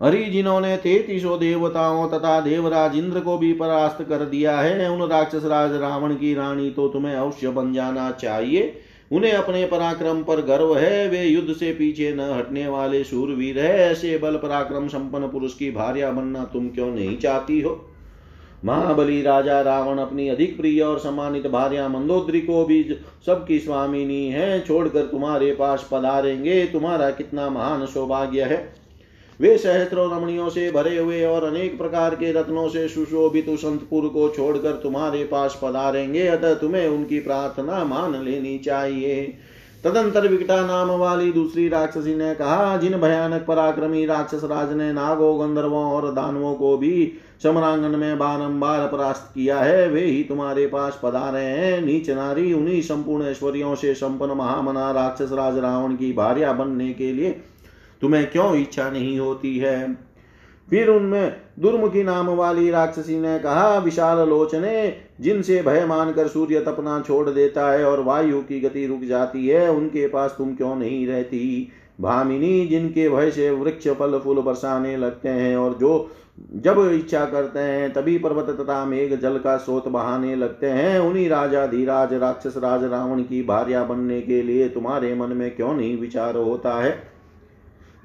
हरि जिन्होंने तैतीसों देवताओं तथा देवराज इंद्र को भी परास्त कर दिया है, उन राक्षस राज रावण की रानी तो तुम्हें अवश्य बन जाना चाहिए। उन्हें अपने पराक्रम पर गर्व है, वे युद्ध से पीछे न हटने वाले सूरवीर है। ऐसे बल पराक्रम संपन्न पुरुष की भार्या बनना तुम क्यों नहीं चाहती हो? महाबली राजा रावण अपनी अधिक प्रिय और सम्मानित भार्या मंदोदरी को भी सबकी स्वामिनी है। छोड़कर तुम्हारे पास पधारेंगे, तुम्हारा कितना महान सौभाग्य है। वे सहस्त्रों रमणियों से भरे हुए और अनेक प्रकार के रत्नों से सुशोभित संतपुर को छोड़कर तुम्हारे पास पधारेंगे, अतः तुम्हें उनकी प्रार्थना मान लेनी चाहिए। तदंतर विकटा नाम वाली दूसरी राक्षसी ने कहा, जिन भयानक पराक्रमी राक्षस राज ने नागो, गंधर्वों और दानवों को भी समरांगन में बारंबार परास्त किया है, वे ही तुम्हारे पास पधारे हैं। नीच नारी उन्हीं संपूर्ण ऐश्वर्यों से संपन्न महामना राक्षस राज रावण की भार्या बनने के लिए तुम्हें क्यों इच्छा नहीं होती है? फिर उनमें दुर्मुखी नाम वाली राक्षसी ने कहा, विशाल लोचने, जिनसे भय मानकर सूर्य तपना छोड़ देता है और वायु की गति रुक जाती है, उनके पास तुम क्यों नहीं रहती? भामिनी, जिनके भय से वृक्ष फल फूल बरसाने लगते हैं और जो जब इच्छा करते हैं, तभी पर्वत तथा मेघ जल का स्रोत बहाने लगते हैं। उन्हीं राजा धीराज, राक्षस राज, रावण की भार्या बनने के लिए तुम्हारे मन में क्यों नहीं विचार होता है?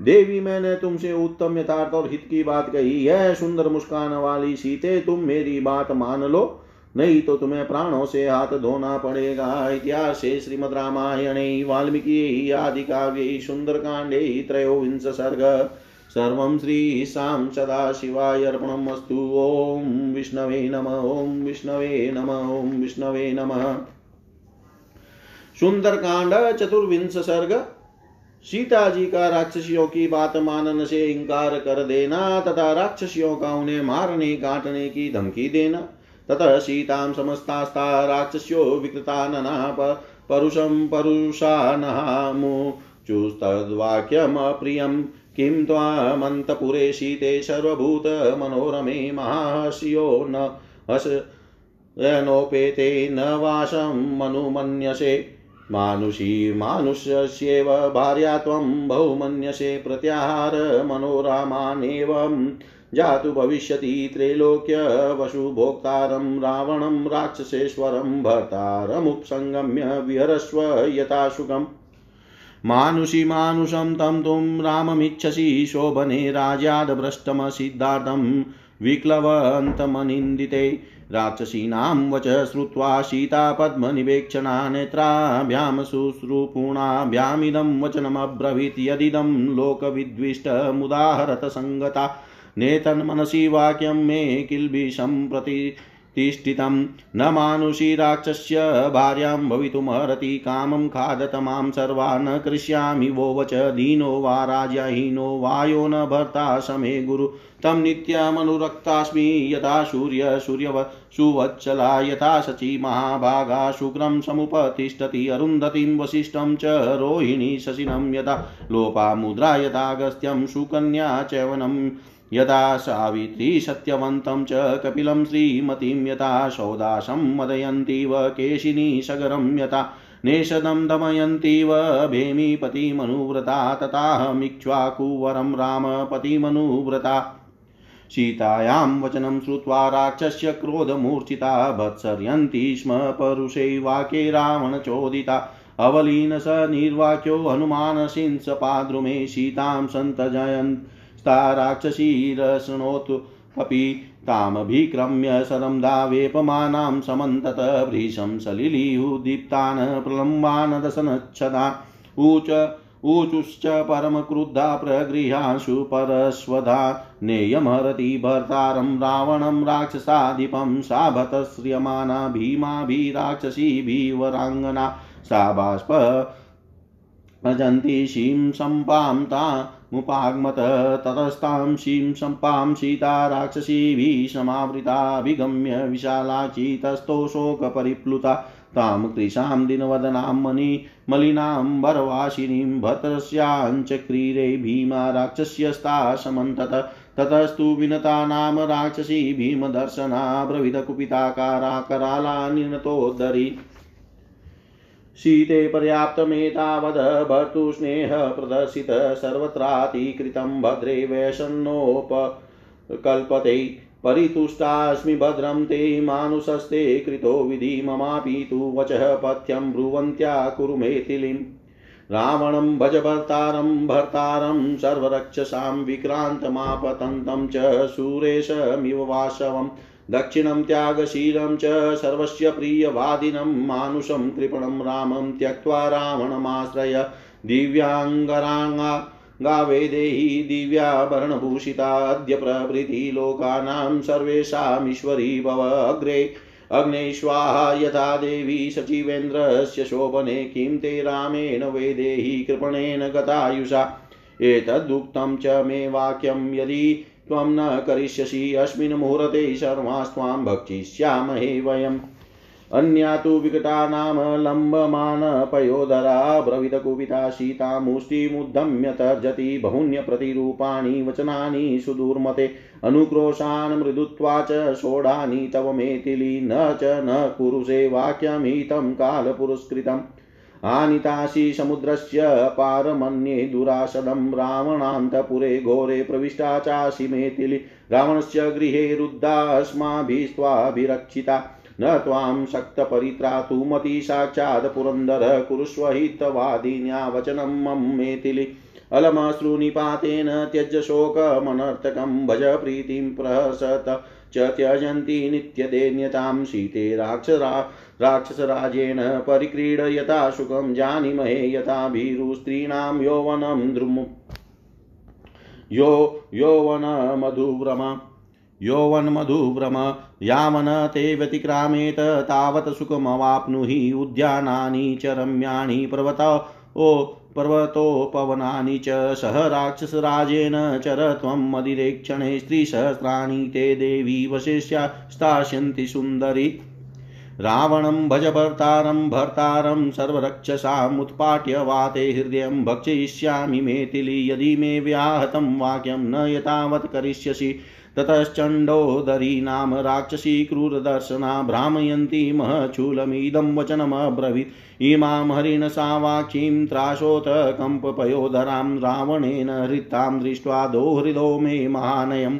देवी, मैंने तुमसे उत्तम यथार्थ और हित की बात कही। है सुंदर मुस्कान वाली सीते, तुम मेरी बात मान लो। नहीं तो तुम्हें प्राणों से हाथ धोना पड़ेगा। इतिहास श्रीमद रामायण, वाल्मीकि आदि सुंदर कांडे त्रयोविंश सर्ग। सर्व श्री शाम सदा शिवाय अर्पणमस्तु ओम विष्णवे नम, ओम विष्णवे नम, ओम विष्णवे नम। सुंदर कांड चतुर्विंश सर्ग। सीता जी का राक्षसियों की बात मानने से इंकार कर देना, तथा राक्षसियों का उन्हें मारने, काटने की धमकी देना। ततः सीतां समस्तास्ता राक्षस्यो विकृता नना परुषं परुषानहामुचुस्तद्वाक्यमप्रियं किं त्वामन्तपुरे शीते सर्वभूतमनोरमे महाशियो न। हस नोपेते न वासं मनुमन्यसे। मानुषी मानुष्यस्येव भार्या त्वं बहुमन्यसे प्रत्याहार मनोरामानेवं जातु भविष्यति त्रैलोक्य वशुभोक्तारं रावणं राक्षसेश्वरं भर्तारमुपसङ्गम्य विहरस्व यथा सुखम् मानुषि मानुषं तं तुं राममिच्छसि शोभने राज्याद्भ्रष्टमसिद्धार्थं विक्लवन्तमनिन्दिते। राक्षसीनां वच श्रुत्वा सीता पद्मनिवेक्षणा नेत्राभ्यां शुश्रूपूणाभ्यामिदं वचनमब्रवीत् यदिदं लोकविद्विष्टमुदाहरतसङ्गता नेतन्मनसि वाक्यं मे किल्बिषं प्रति तिष्ठितं न मानुषी राक्षस्य भार्यां भवितुमर्हति कामं खादत माँ सर्वा न करिष्यामि वो वच दीनो वा राजाहीनो वायो न भर्ता समे गुरु। तं नित्यमनुरक्तास्मि यथा सूर्य सूर्यव सुवत्सला यथा शची महाभागा शुक्रं समुपतिष्ठति अरुन्धतीं वसिष्ठं च रोहिणी शशिनं यथा लोपामुद्रा यथागस्त्यं सुकन्या चैवनं यदा सावित्री सत्यवन्तं च कपिलं श्रीमतीं यथा सौदासं मदयन्तीव केशिनी सगरं यथा नेषदं दमयन्तीव भेमीपतिमनुव्रता तथाहमिक्ष्वाकुवरं रामपतिमनुव्रता। सीतायां वचनं श्रुत्वा राक्षस्य क्रोधमूर्छिता भत्सर्यन्ति स्म परुषैवाक्ये रावणचोदिता अवलीन स निर्वाक्यो हनुमानशिंसपाद्रुमे सीतां सन्तजयन् ता राक्षसीरशृणोतु अपि तामभिक्रम्य शरं दावेपमानां समन्तत भृशं सलिलीयुदीप्तान् प्रलम्बान् दशनच्छदान् ऊच, ऊचुश्च परमक्रुद्धा प्रगृहाशु परस्वधा। नेयमहरति भर्तारं रावणं राक्षसाधिपं सा भीमाभिराक्षसीभिवराङ्गना सा बाष्प शीं सम्पां तामुपागमत ततस्तां शीं सम्पां सीता राक्षसीभिः समावृताभिगम्य विशालाची तस्थो शोकपरिप्लुता तां कृशां दिनवदनां मणि मलिनाम्बरवासिनीं भद्रस्याञ्चक्रीरे भीमा राक्षस्यस्ता समन्तत ततस्तु विनता नाम राक्षसी भीमदर्शना ब्रविदकुपिताकारा कराला निनतोद्धरी शीते पर्याप्तमेतावद् भर्तुस्नेहप्रदर्शित सर्वत्रातिकृतं भद्रे वैषण्णोपकल्पते। परितुष्टास्मि भद्रं ते मानुषस्ते कृतो विधि ममापि तु वचः पथ्यं ब्रुवन्त्या कुरु मेथिलीम् रावणं भज भर्तारं सर्वरक्षसां विक्रान्तमापतन्तं च सुरेशमिव वासवम्। दक्षिणं त्यागशीलं च सर्वस्य प्रियवादिनं मानुषं कृपणं रामं त्यक्त्वा रावणमाश्रय दिव्याङ्गराङ्गा गावेदेहि दिव्याभरणभूषिता अद्य प्रभृति लोकानां सर्वेषामीश्वरी भव अग्रे। अग्ने स्वाहा यथा देवी सचिवेन्द्रस्य शोभने किं ते रामेण वेदेहि कृपणेन गतायुषा। एतदुक्तं च मे वाक्यं यदि त्वं न करिष्यसि, अस्मिन् मुहूर्ते सर्वास्त्वां भक्षिष्यामहे वयम्। अन्या तु विकटा नाम लम्बमानपयोधरा ब्रविदकुपिता सीता मुष्टिमुद्धम्य तर्जति बहुन्यप्रतिरूपाणि वचनानि सुदूर्मते, अनुक्रोशान् मृदुत्वा च षोडानि तव मेथिली न च न कुरुषे वाक्यमितं कालपुरस्कृतम्। आनितासि समुद्रस्य पारमन्ये दुरासदं रावणान्तपुरे घोरे प्रविष्टा चासि मेथिलि। रावणस्य गृहे रुद्धा अस्माभिस्त्वाभिरक्षिता। न त्वां शक्तपरित्रातु मति साक्षात् पुरन्दर कुरुष्व हितवादिन्या वचनं मम मेथिलि। अलमश्रुनिपातेन त्यज शोकमनर्थकं भज प्रीतिं प्रहसत। च त्यजन्ति नित्यदेन्यतां शीते राक्षरा राक्षसराजेन परिक्रीड यथा सुखं जानीमहे यथा भीरुस्त्रीणां यौवनं द्रुम। यो, यौवनमधुव्रम यौवन्मधुभ्रम यावन् ते व्यतिक्रामेत, तावत् सुखमवाप्नुहि, उद्यानानि च रम्याणि पर्वत, ओ, पर्वतोपवनानि च। सह राक्षसराजेन चर त्वं मदिरेक्षणे स्त्रीसहस्राणि ते देवी वशिष्या स्थास्यन्ति सुन्दरी। रावणं भज भर्तारं भर्तारं सर्वरक्षसामुत्पाट्य वाते हृदयं भक्षयिष्यामि मेथिली यदि मे व्याहतं वाक्यं न यतावत् करिष्यसि। ततश्चण्डोदरी नाम राक्षसी क्रूरदर्शना भ्रामयन्ती महचूलमिदं वचनमब्रवीत्। इमां हरिणसावाक्षीं त्रासोत कम्पपयोधरां रावणेन हृतां दृष्ट्वा दोहृदो मे महानयम्।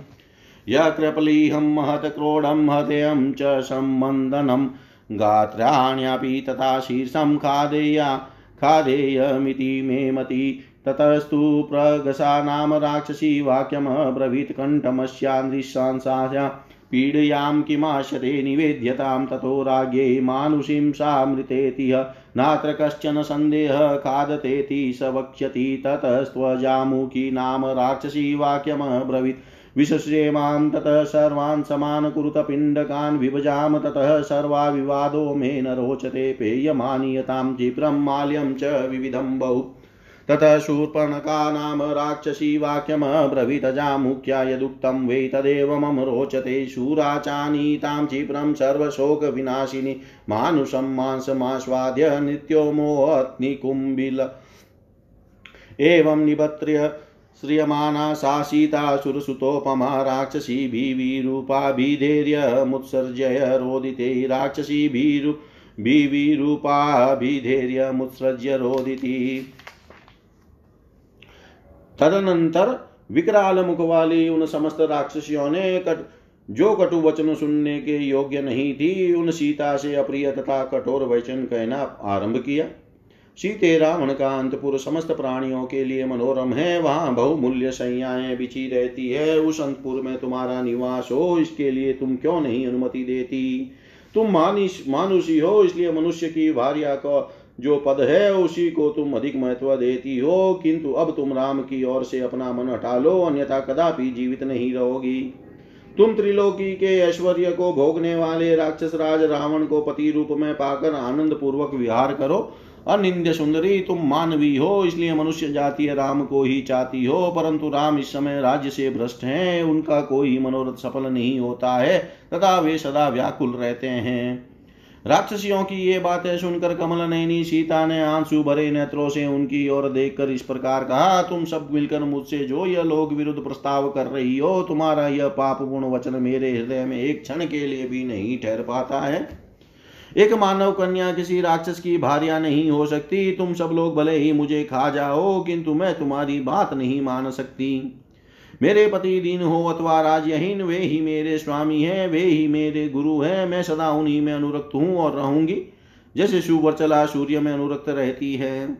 यकृपलीहं महत् क्रोडं हृदयं च सम्बन्धनं गात्राण्यपि तथा शीर्षं खादेया खादेयमिति मे मति। ततस्तु प्रगसा नाम राक्षसी वाक्यमब्रवीत् कण्ठमस्यान्दृशांसाया पीडयां किमाशते निवेद्यतां ततो राज्ञे मानुषीं सामृतेति। नात्र कश्चन सन्देहः खादतेति स वक्ष्यति। ततस्त्वजामुखी नाम राक्षसी वाक्यमब्रवीत् विशस्येमां ततः सर्वान् समान् कुरुतपिण्डकान् विभजाम ततः सर्वा विवादो मे न रोचते पेयमानीयतां चिप्रं माल्यं च विविधं बहु। ततः शूर्पणका नाम राक्षसी वाक्यमब्रवीतजामुख्या यदुक्तं वै तदेव मम रोचते शूराचानीतां क्षिप्रं सर्वशोकविनाशिनि मानुषं मांसमास्वाद्य नित्यो मोहत्निकुम्बिल एवं निबत्र्य श्रियमाणा सा सीता सुरसुतोपमा राक्षसीभिरूपाभिधैर्यमुत्सर्जय रोदिते राक्षसीभिरु विविरूपाभिधैर्यमुत्सृज्य रोदिति। तदनंतर विकराल मुख वाली उन समस्त राक्षसियों ने कट जो कटु वचन सुनने के योग्य नहीं थी, उन सीता से अप्रिय तथा कठोर वचन कहना आरंभ किया। सीते रावण का अंतपुर समस्त प्राणियों के लिए मनोरम है। वहाँ बहुमूल्य संयाएँ बिछी रहती है। उस अंतपुर में तुम्हारा निवास हो, इसके लिए तुम क्यों नहीं अनुमति देती? तुम मानिश मानुषी हो, इसलिए मनुष्य की भार्या को जो पद है, उसी को तुम अधिक महत्व देती हो। किंतु अब तुम राम की ओर से अपना मन हटा लो, अन्यथा कदापि जीवित नहीं रहोगी। तुम त्रिलोकी के ऐश्वर्य को भोगने वाले राक्षस राज रावण को पति रूप में पाकर आनंद पूर्वक विहार करो। अनिंद्य सुंदरी, तुम मानवी हो, इसलिए मनुष्य जाति राम को ही चाहती हो, परंतु राम इस समय राज्य से भ्रष्ट हैं, उनका कोई मनोरथ सफल नहीं होता है, तथा वे सदा व्याकुल रहते हैं। राक्षसियों की ये बातें सुनकर कमल नैनी सीता ने आँसू भरे नेत्रों से उनकी ओर देखकर इस प्रकार कहा, तुम सब मिलकर मुझसे जो यह लोग विरुद्ध प्रस्ताव कर रही हो, तुम्हारा यह पापपूर्ण वचन मेरे हृदय में एक क्षण के लिए भी नहीं ठहर पाता है। एक मानव कन्या किसी राक्षस की भार्या नहीं हो सकती। तुम सब लोग भले ही मुझे खा जाओ, किंतु मैं तुम्हारी बात नहीं मान सकती। मेरे पति दीन हो अथवा राजहीन, वे ही मेरे स्वामी हैं, वे ही मेरे गुरु हैं। मैं सदा उन्हीं में अनुरक्त हूँ और रहूँगी। जैसे सुवर्चला सूर्य में अनुरक्त रहती है।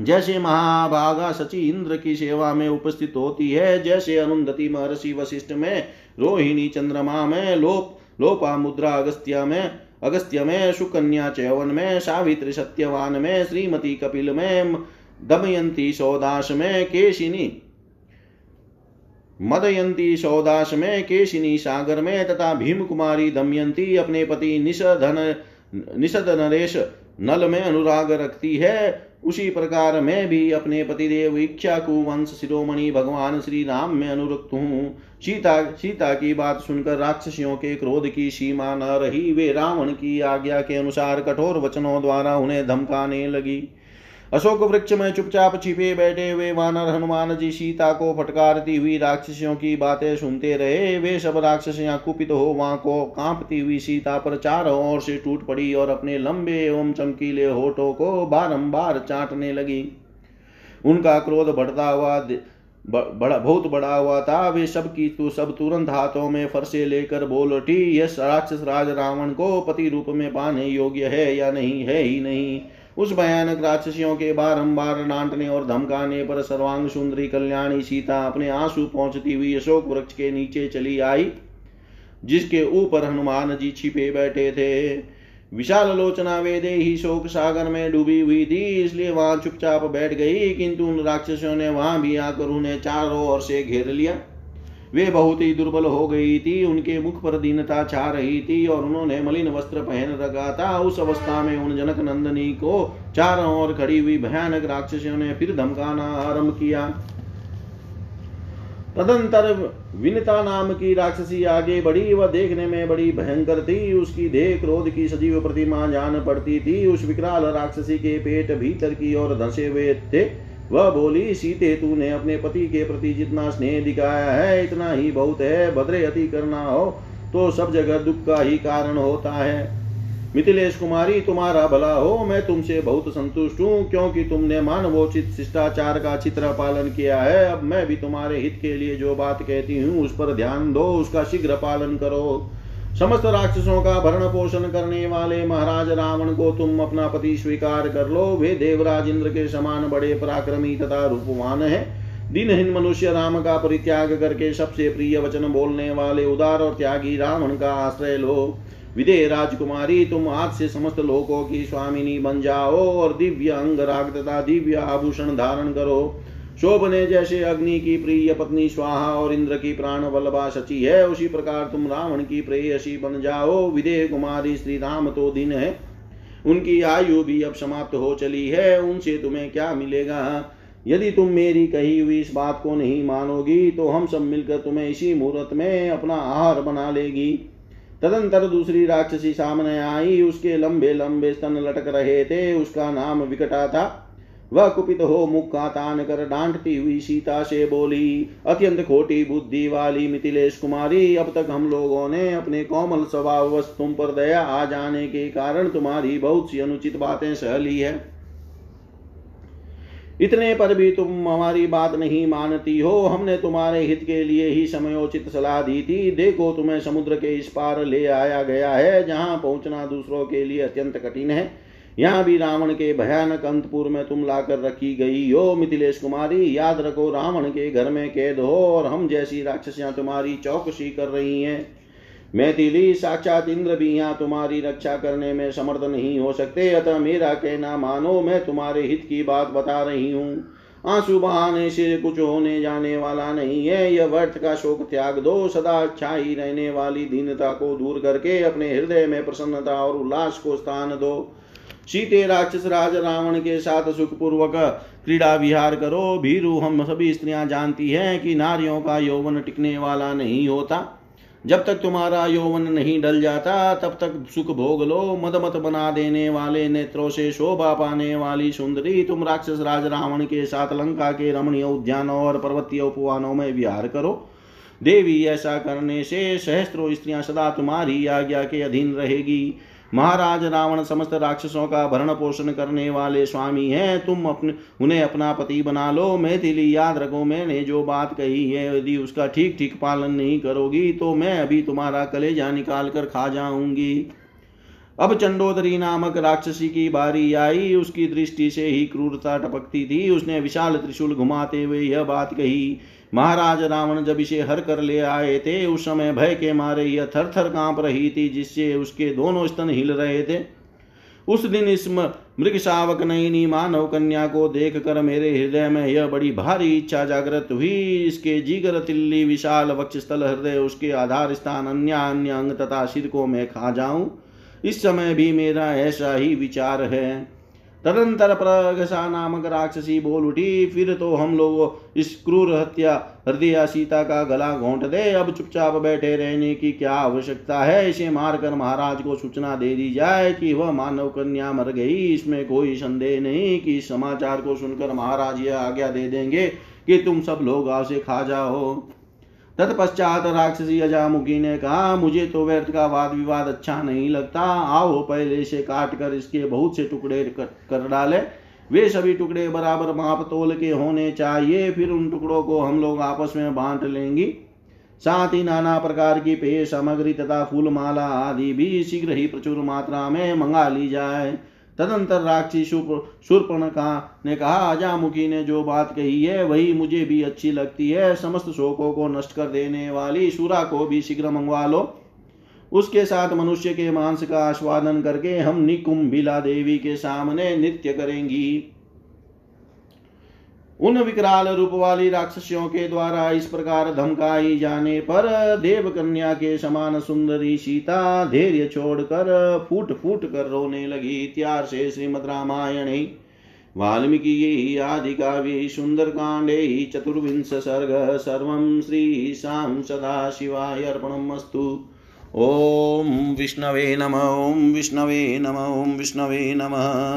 जैसे महाभागा सची इंद्र की सेवा में उपस्थित होती है, जैसे अनुन्दति महर्षि वशिष्ठ में, रोहिणी चंद्रमा में, लोप, लोपा मुद्रा अगस्त्या में अगस्त्य में सुकन्या चैवन में सावित्री सत्यवान में श्रीमती कपिल में दमयंती सौदास में केशिनी मदयंती सौदास में केशिनी सागर में तथा भीम कुमारी दमयंती अपने पति निषधन निषद नरेश नल में अनुराग रखती है। उसी प्रकार मैं भी अपने पतिदेव इच्छा को वंश शिरोमणि भगवान श्री राम में अनुरक्त हूँ। सीता सीता की बात सुनकर राक्षसियों के क्रोध की सीमा न रही, वे रावण की आज्ञा के अनुसार कठोर वचनों द्वारा उन्हें धमकाने लगी। अशोक वृक्ष में चुपचाप छिपे बैठे हुए वानर हनुमान जी सीता को फटकारती हुई राक्षसियों की बातें सुनते रहे। वे सब राक्षसियाँ कुपित हो वहाँ को कांपती हुई सीता पर चारों ओर से टूट पड़ी और अपने लंबे एवं चमकीले होठों को बारंबार चाटने लगी। उनका क्रोध बढ़ता हुआ बड़ा, बहुत बड़ा हुआ था। वे सब की तो सब तुरंत हाथों में फरसे लेकर बोल उठी यह राक्षस राज रावण को पति रूप में पाने योग्य है या नहीं? है ही नहीं। उस भयानक राक्षसियों के बारंबार डांटने और धमकाने पर सर्वांग सुंदरी कल्याणी सीता अपने आँसू पहुँचती हुई अशोक वृक्ष के नीचे चली आई, जिसके ऊपर हनुमान जी छिपे बैठे थे। विशाल लोचना वेदे ही शोक सागर में डूबी हुई थी, इसलिए वहाँ चुपचाप बैठ गई, किंतु उन राक्षसों ने वहाँ भी आकर उन्हें चारों ओर से घेर लिया। वे बहुत ही दुर्बल हो गई थी, उनके मुख पर दीनता छा रही थी और उन्होंने मलिन वस्त्र पहन रखा था। उस अवस्था में उन जनक नंदनी को चारों ओर खड़ी हुई भयानक राक्षसियों ने फिर धमकाना आरंभ किया। तदंतर विनता नाम की राक्षसी आगे बढ़ी, वह देखने में बड़ी भयंकर थी। उसकी देह क्रोध की सजीव प्रतिमा जान पड़ती थी। उस विकराल राक्षसी के पेट भीतर की ओर धसे हुए थे। वह बोली, सीते तूने अपने पति के प्रति जितना स्नेह दिखाया है, इतना ही बहुत है भद्रे अति करना हो तो सब जगह दुख का ही कारण होता है। मिथिलेश कुमारी, तुम्हारा भला हो, मैं तुमसे बहुत संतुष्ट हूँ, क्योंकि तुमने मानवोचित शिष्टाचार का चित्र पालन किया है। अब मैं भी तुम्हारे हित के लिए जो बात कहती हूँ, उस पर ध्यान दो, उसका शीघ्र पालन करो। समस्त राक्षसों का भरण पोषण करने वाले महाराज रावण को तुम अपना पति स्वीकार कर लो। वे देवराज इंद्र के समान बड़े पराक्रमी तथा रूपवान है। दिनहीन मनुष्य राम का परित्याग करके सबसे प्रिय वचन बोलने वाले उदार और त्यागी रावण का आश्रय लो। विदे राजकुमारी, तुम आज से समस्त लोकों की स्वामिनी बन जाओ और दिव्य अंग राग तथा दिव्य आभूषण धारण करो। शोभने जैसे अग्नि की प्रिय पत्नी स्वाहा और इंद्र की प्राण वल्लभा सची है, उसी प्रकार तुम रावण की प्रेयसी बन जाओ। विदे कुमारी श्री राम तो दिन है, उनकी आयु भी अब समाप्त हो चली है, उनसे तुम्हें क्या मिलेगा? यदि तुम मेरी कही हुई इस बात को नहीं मानोगी तो हम सब मिलकर तुम्हें इसी मुहूर्त में अपना आहार बना लेगी। तदंतर दूसरी राक्षसी सामने आई, उसके लंबे लंबे स्तन लटक रहे थे, उसका नाम विकटा था। वह कुपित हो मुख का तान कर डांटती हुई सीता से बोली, अत्यंत खोटी बुद्धि वाली मिथिलेश कुमारी, अब तक हम लोगों ने अपने कोमल स्वभाव तुम पर दया आ जाने के कारण तुम्हारी बहुत सी अनुचित बातें सह ली है। इतने पर भी तुम हमारी बात नहीं मानती हो। हमने तुम्हारे हित के लिए ही समयोचित सलाह दी थी। देखो तुम्हें समुद्र के इस पार ले आया गया है, जहाँ पहुँचना दूसरों के लिए अत्यंत कठिन है। यहाँ भी रावण के भयानक अंतपुर में तुम लाकर रखी गई हो मिथिलेश कुमारी, याद रखो रावण के घर में कैद हो और हम जैसी राक्षसियाँ तुम्हारी चौकसी कर रही हैं। मैथिली साक्षात इंद्र भी यहाँ तुम्हारी रक्षा करने में समर्थ नहीं हो सकते, अतः मेरा कहना मानो मैं तुम्हारे हित की बात बता रही हूँ। आँसू बहाने से कुछ होने जाने वाला नहीं है, यह व्यर्थ का शोक त्याग दो, सदा छाई रहने वाली दीनता को दूर करके अपने हृदय में प्रसन्नता और उल्लास को स्थान दो। सीते राक्षस राज रावण के साथ सुखपूर्वक क्रीड़ा विहार करो। भीरु, हम सभी स्त्रियाँ जानती हैं कि नारियों का यौवन टिकने वाला नहीं होता। जब तक तुम्हारा यौवन नहीं डल जाता, तब तक सुख भोग लो। मदमत बना देने वाले नेत्रों से शोभा पाने वाली सुंदरी, तुम राक्षस राज रावण के साथ लंका के रमणीय उद्यानों और पर्वतीय उपवानों में विहार करो। देवी, ऐसा करने से सहस्त्रों स्त्रियाँ सदा तुम्हारी आज्ञा के अधीन रहेगी। महाराज रावण समस्त राक्षसों का भरण पोषण करने वाले स्वामी हैं। तुम अपने, उन्हें अपना पति बना लो। मैथिली याद रखो मैंने जो बात कही है, यदि उसका ठीक ठीक पालन नहीं करोगी तो मैं अभी तुम्हारा कलेजा निकाल कर खा जाऊँगी। अब चंडोदरी नामक राक्षसी की बारी आई। उसकी दृष्टि से ही क्रूरता टपकती थी। उसने विशाल त्रिशूल घुमाते हुए यह बात कही महाराज रावण जब इसे हर कर ले आए थे, उस समय भय के मारे यह थर थर काँप रही थी, जिससे उसके दोनों स्तन हिल रहे थे। उस दिन इस मृग शावक नयनी मानव कन्या को देख कर मेरे हृदय में यह बड़ी भारी इच्छा जागृत हुई। इसके जीगर, तिल्ली, विशाल वक्ष स्थल हृदय, उसके आधार स्थान अन्य अन्य अंग तथा सिर को मैं खा जाऊँ। इस समय भी मेरा ऐसा ही विचार है। तदंतर प्रगसा नामक राक्षसी बोल उठी फिर तो हम लोग इस क्रूर हत्या, हृदय सीता का गला घोंट दे। अब चुपचाप बैठे रहने की क्या आवश्यकता है? इसे मारकर महाराज को सूचना दे दी जाए कि वह मानव कन्या मर गई। इसमें कोई संदेह नहीं कि समाचार को सुनकर महाराज यह आज्ञा दे देंगे कि तुम सब लोग उसे खा जाओ। तत्पश्चात राक्षसी अजामुखी ने कहा, मुझे तो व्यर्थ का वाद विवाद अच्छा नहीं लगता। आओ, पहले से काट कर इसके बहुत से टुकड़े कर डाले। वे सभी टुकड़े बराबर माप तोल के होने चाहिए, फिर उन टुकड़ों को हम लोग आपस में बांट लेंगी। साथ ही नाना प्रकार की पेय सामग्री तथा फूल माला आदि भी शीघ्र ही प्रचुर मात्रा में मंगा ली जाए। तदंतर राक्षी शूर्पणखा ने कहा अजामुखी ने जो बात कही है, वही मुझे भी अच्छी लगती है। समस्त शोकों को नष्ट कर देने वाली सुरा को भी शीघ्र मंगवा लो। उसके साथ मनुष्य के मांस का आस्वादन करके हम निकुंभिला देवी के सामने नृत्य करेंगी। उन विकराल रूप वाली राक्षसियों के द्वारा इस प्रकार धमकाई जाने पर देव कन्या के समान सुंदरी सीता धैर्य छोड़कर फूट फूट कर रोने लगी। इतिहास से श्रीमद रामायण, वाल्मीकि आदि काव्ये सुंदर कांडे चतुर्विंश सर्ग, सर्व श्री शाम सदा शिवाय अर्पणमस्तु ॐ विष्णवे नम ॐ विष्णवे नम ॐ विष्णवे नमः।